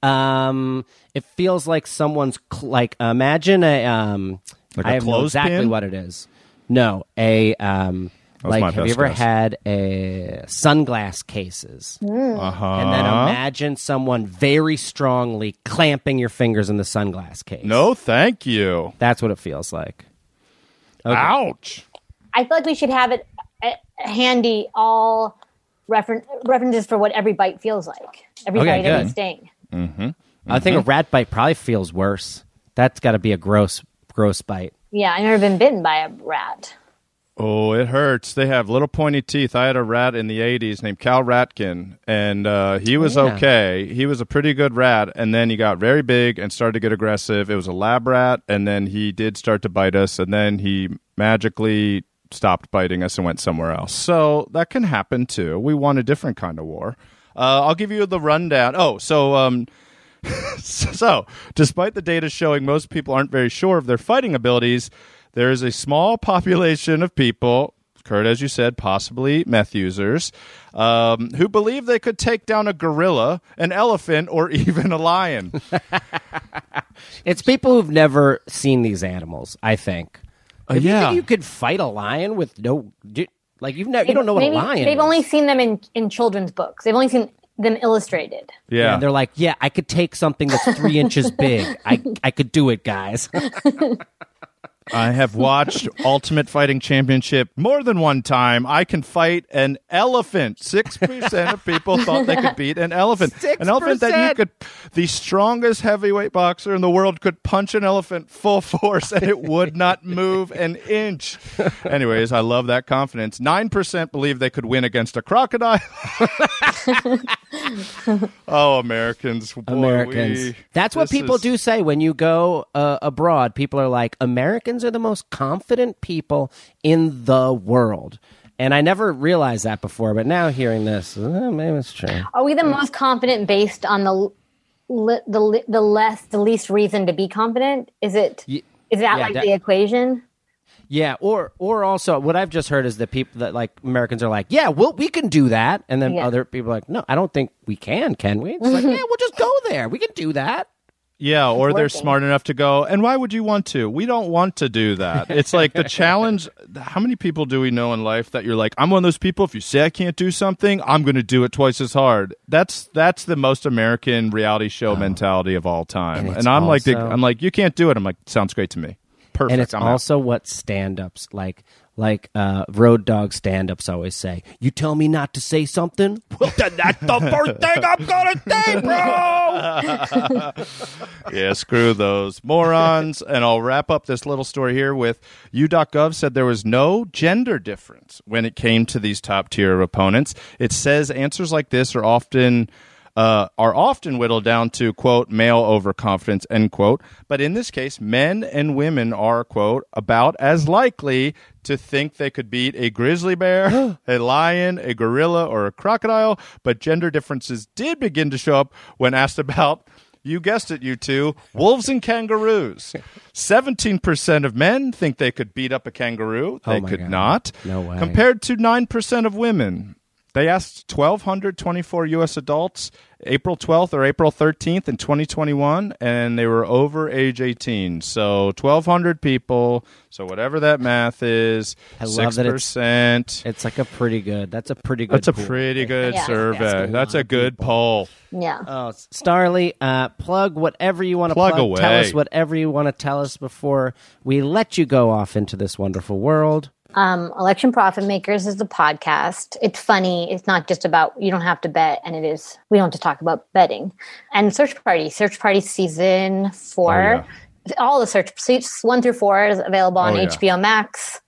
Um, it feels like someone's cl- like imagine a um. Like I a have no exactly clothespin? what it is. No, a um. like, have you ever guess. had a sunglass cases? Uh-huh. And then imagine someone very strongly clamping your fingers in the sunglass case. No, thank you. That's what it feels like. Ouch. I feel like we should have it uh, handy all referen- references for what every bite feels like. Every Okay, bite, every good. sting. I think a rat bite probably feels worse. That's got to be a gross, gross bite. Yeah, I've never been bitten by a rat. Oh, it hurts. They have little pointy teeth. I had a rat in the 80s named Cal Ratkin, and uh, he was Yeah. okay. He was a pretty good rat, and then he got very big and started to get aggressive. It was a lab rat, and then he did start to bite us, and then he magically stopped biting us and went somewhere else. So that can happen too. We want a different kind of war. Uh, I'll give you the rundown. Oh, so um, so, despite the data showing most people aren't very sure of their fighting abilities, there is a small population of people, Kurt, as you said, possibly meth users, um, who believe they could take down a gorilla, an elephant, or even a lion. It's people who've never seen these animals. I think. If you yeah. think you could fight a lion with no, like you've never, you don't know what Maybe a lion. They've is. only seen them in, in children's books. They've only seen them illustrated. yeah. And they're like, yeah, I could take something that's three inches big. I I could do it, guys. I have watched Ultimate Fighting Championship more than one time. I can fight an elephant. Six percent of people thought they could beat an elephant. 6%. An elephant that you could, the strongest heavyweight boxer in the world could punch an elephant full force and it would not move an inch. Anyways, I love that confidence. Nine percent believe they could win against a crocodile. oh, Americans, boy, Americans. we- That's what people is- do say when you go uh, abroad. People are like, Americans are the most confident people in the world. And I never realized that before, but now hearing this, uh, maybe it's true. Are we the most confident based on the li- the the less the least reason to be confident? Is it is Ye- that yeah, like that- the equation? Yeah, or or also what I've just heard is that people that like Americans are like, yeah, well, we can do that, and then Yeah. other people are like, no, I don't think we can. Can we? It's like, mm-hmm. yeah, we'll just go there. We can do that. Yeah, or they're working. smart enough to go, and why would you want to? We don't want to do that. It's like the challenge. How many people do we know in life that you're like, I'm one of those people. If you say I can't do something, I'm going to do it twice as hard. That's that's the most American reality show oh. mentality of all time. Oh. And And, it's I'm like, the, also- I'm like, you can't do it. I'm like, sounds great to me. Perfect. and it's I'm out. also what stand-ups like like uh, road dog stand-ups always say you tell me not to say something well then that's the first thing i'm gonna say bro yeah, screw those morons. and I'll wrap up this little story here with YouGov said there was no gender difference when it came to these top tier opponents. It says answers like this are often. Uh, are often whittled down to quote male overconfidence end quote but in this case men and women are quote about as likely to think they could beat a grizzly bear a lion a gorilla or a crocodile but gender differences did begin to show up when asked about you guessed it, you two. Wolves and kangaroos. 17% of men think they could beat up a kangaroo. They Oh could God. not. No way. Compared to 9% of women. They asked 1,224 U.S. adults April 12th or April 13th in 2021, and they were over age 18. So 1,200 people. So whatever that math is, I love that it's- 6%. it's like a pretty good that's a pretty good That's a pool. pretty good Yeah. survey. Asking a That's a good people. poll. Yeah. Oh, Starlee, uh, plug whatever you want to Plug plug. Tell us whatever you want to tell us before we let you go off into this wonderful world. Um, Election Profit Makers is the podcast. It's funny. It's not just about you don't have to bet, and it is we don't just talk about betting. And Search Party, Search Party season four, all the search one through four is available on Oh, yeah. HBO Max.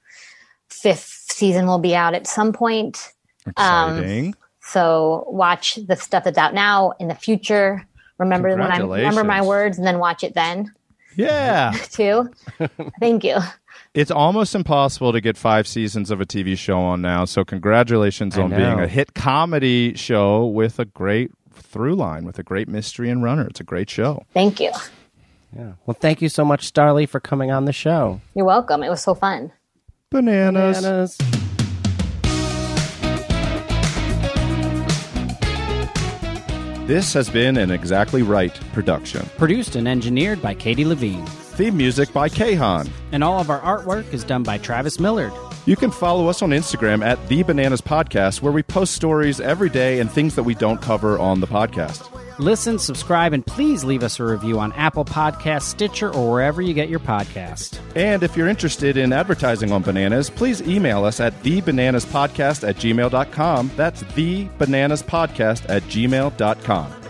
Fifth season will be out at some point. Um, Exciting. So watch the stuff that's out now in the future. Remember when I remember my words and then watch it then yeah. too. Thank you. It's almost impossible to get five seasons of a TV show on now. So congratulations I on being a hit comedy show with a great through line, with a great mystery and runner. It's a great show. Thank you. Yeah. Well, thank you so much, Starlee, for coming on the show. You're welcome. It was so fun. Bananas. Bananas. This has been an Exactly Right production. Produced and engineered by Katie Levine. Theme music by Kahan. And all of our artwork is done by Travis Millard. You can follow us on Instagram at The Bananas Podcast, where we post stories every day and things that we don't cover on the podcast. Listen, subscribe, and please leave us a review on Apple Podcasts, Stitcher, or wherever you get your podcast. And if you're interested in advertising on bananas, please email us at thebananaspodcast at gmail.com. That's thebananaspodcast at gmail.com.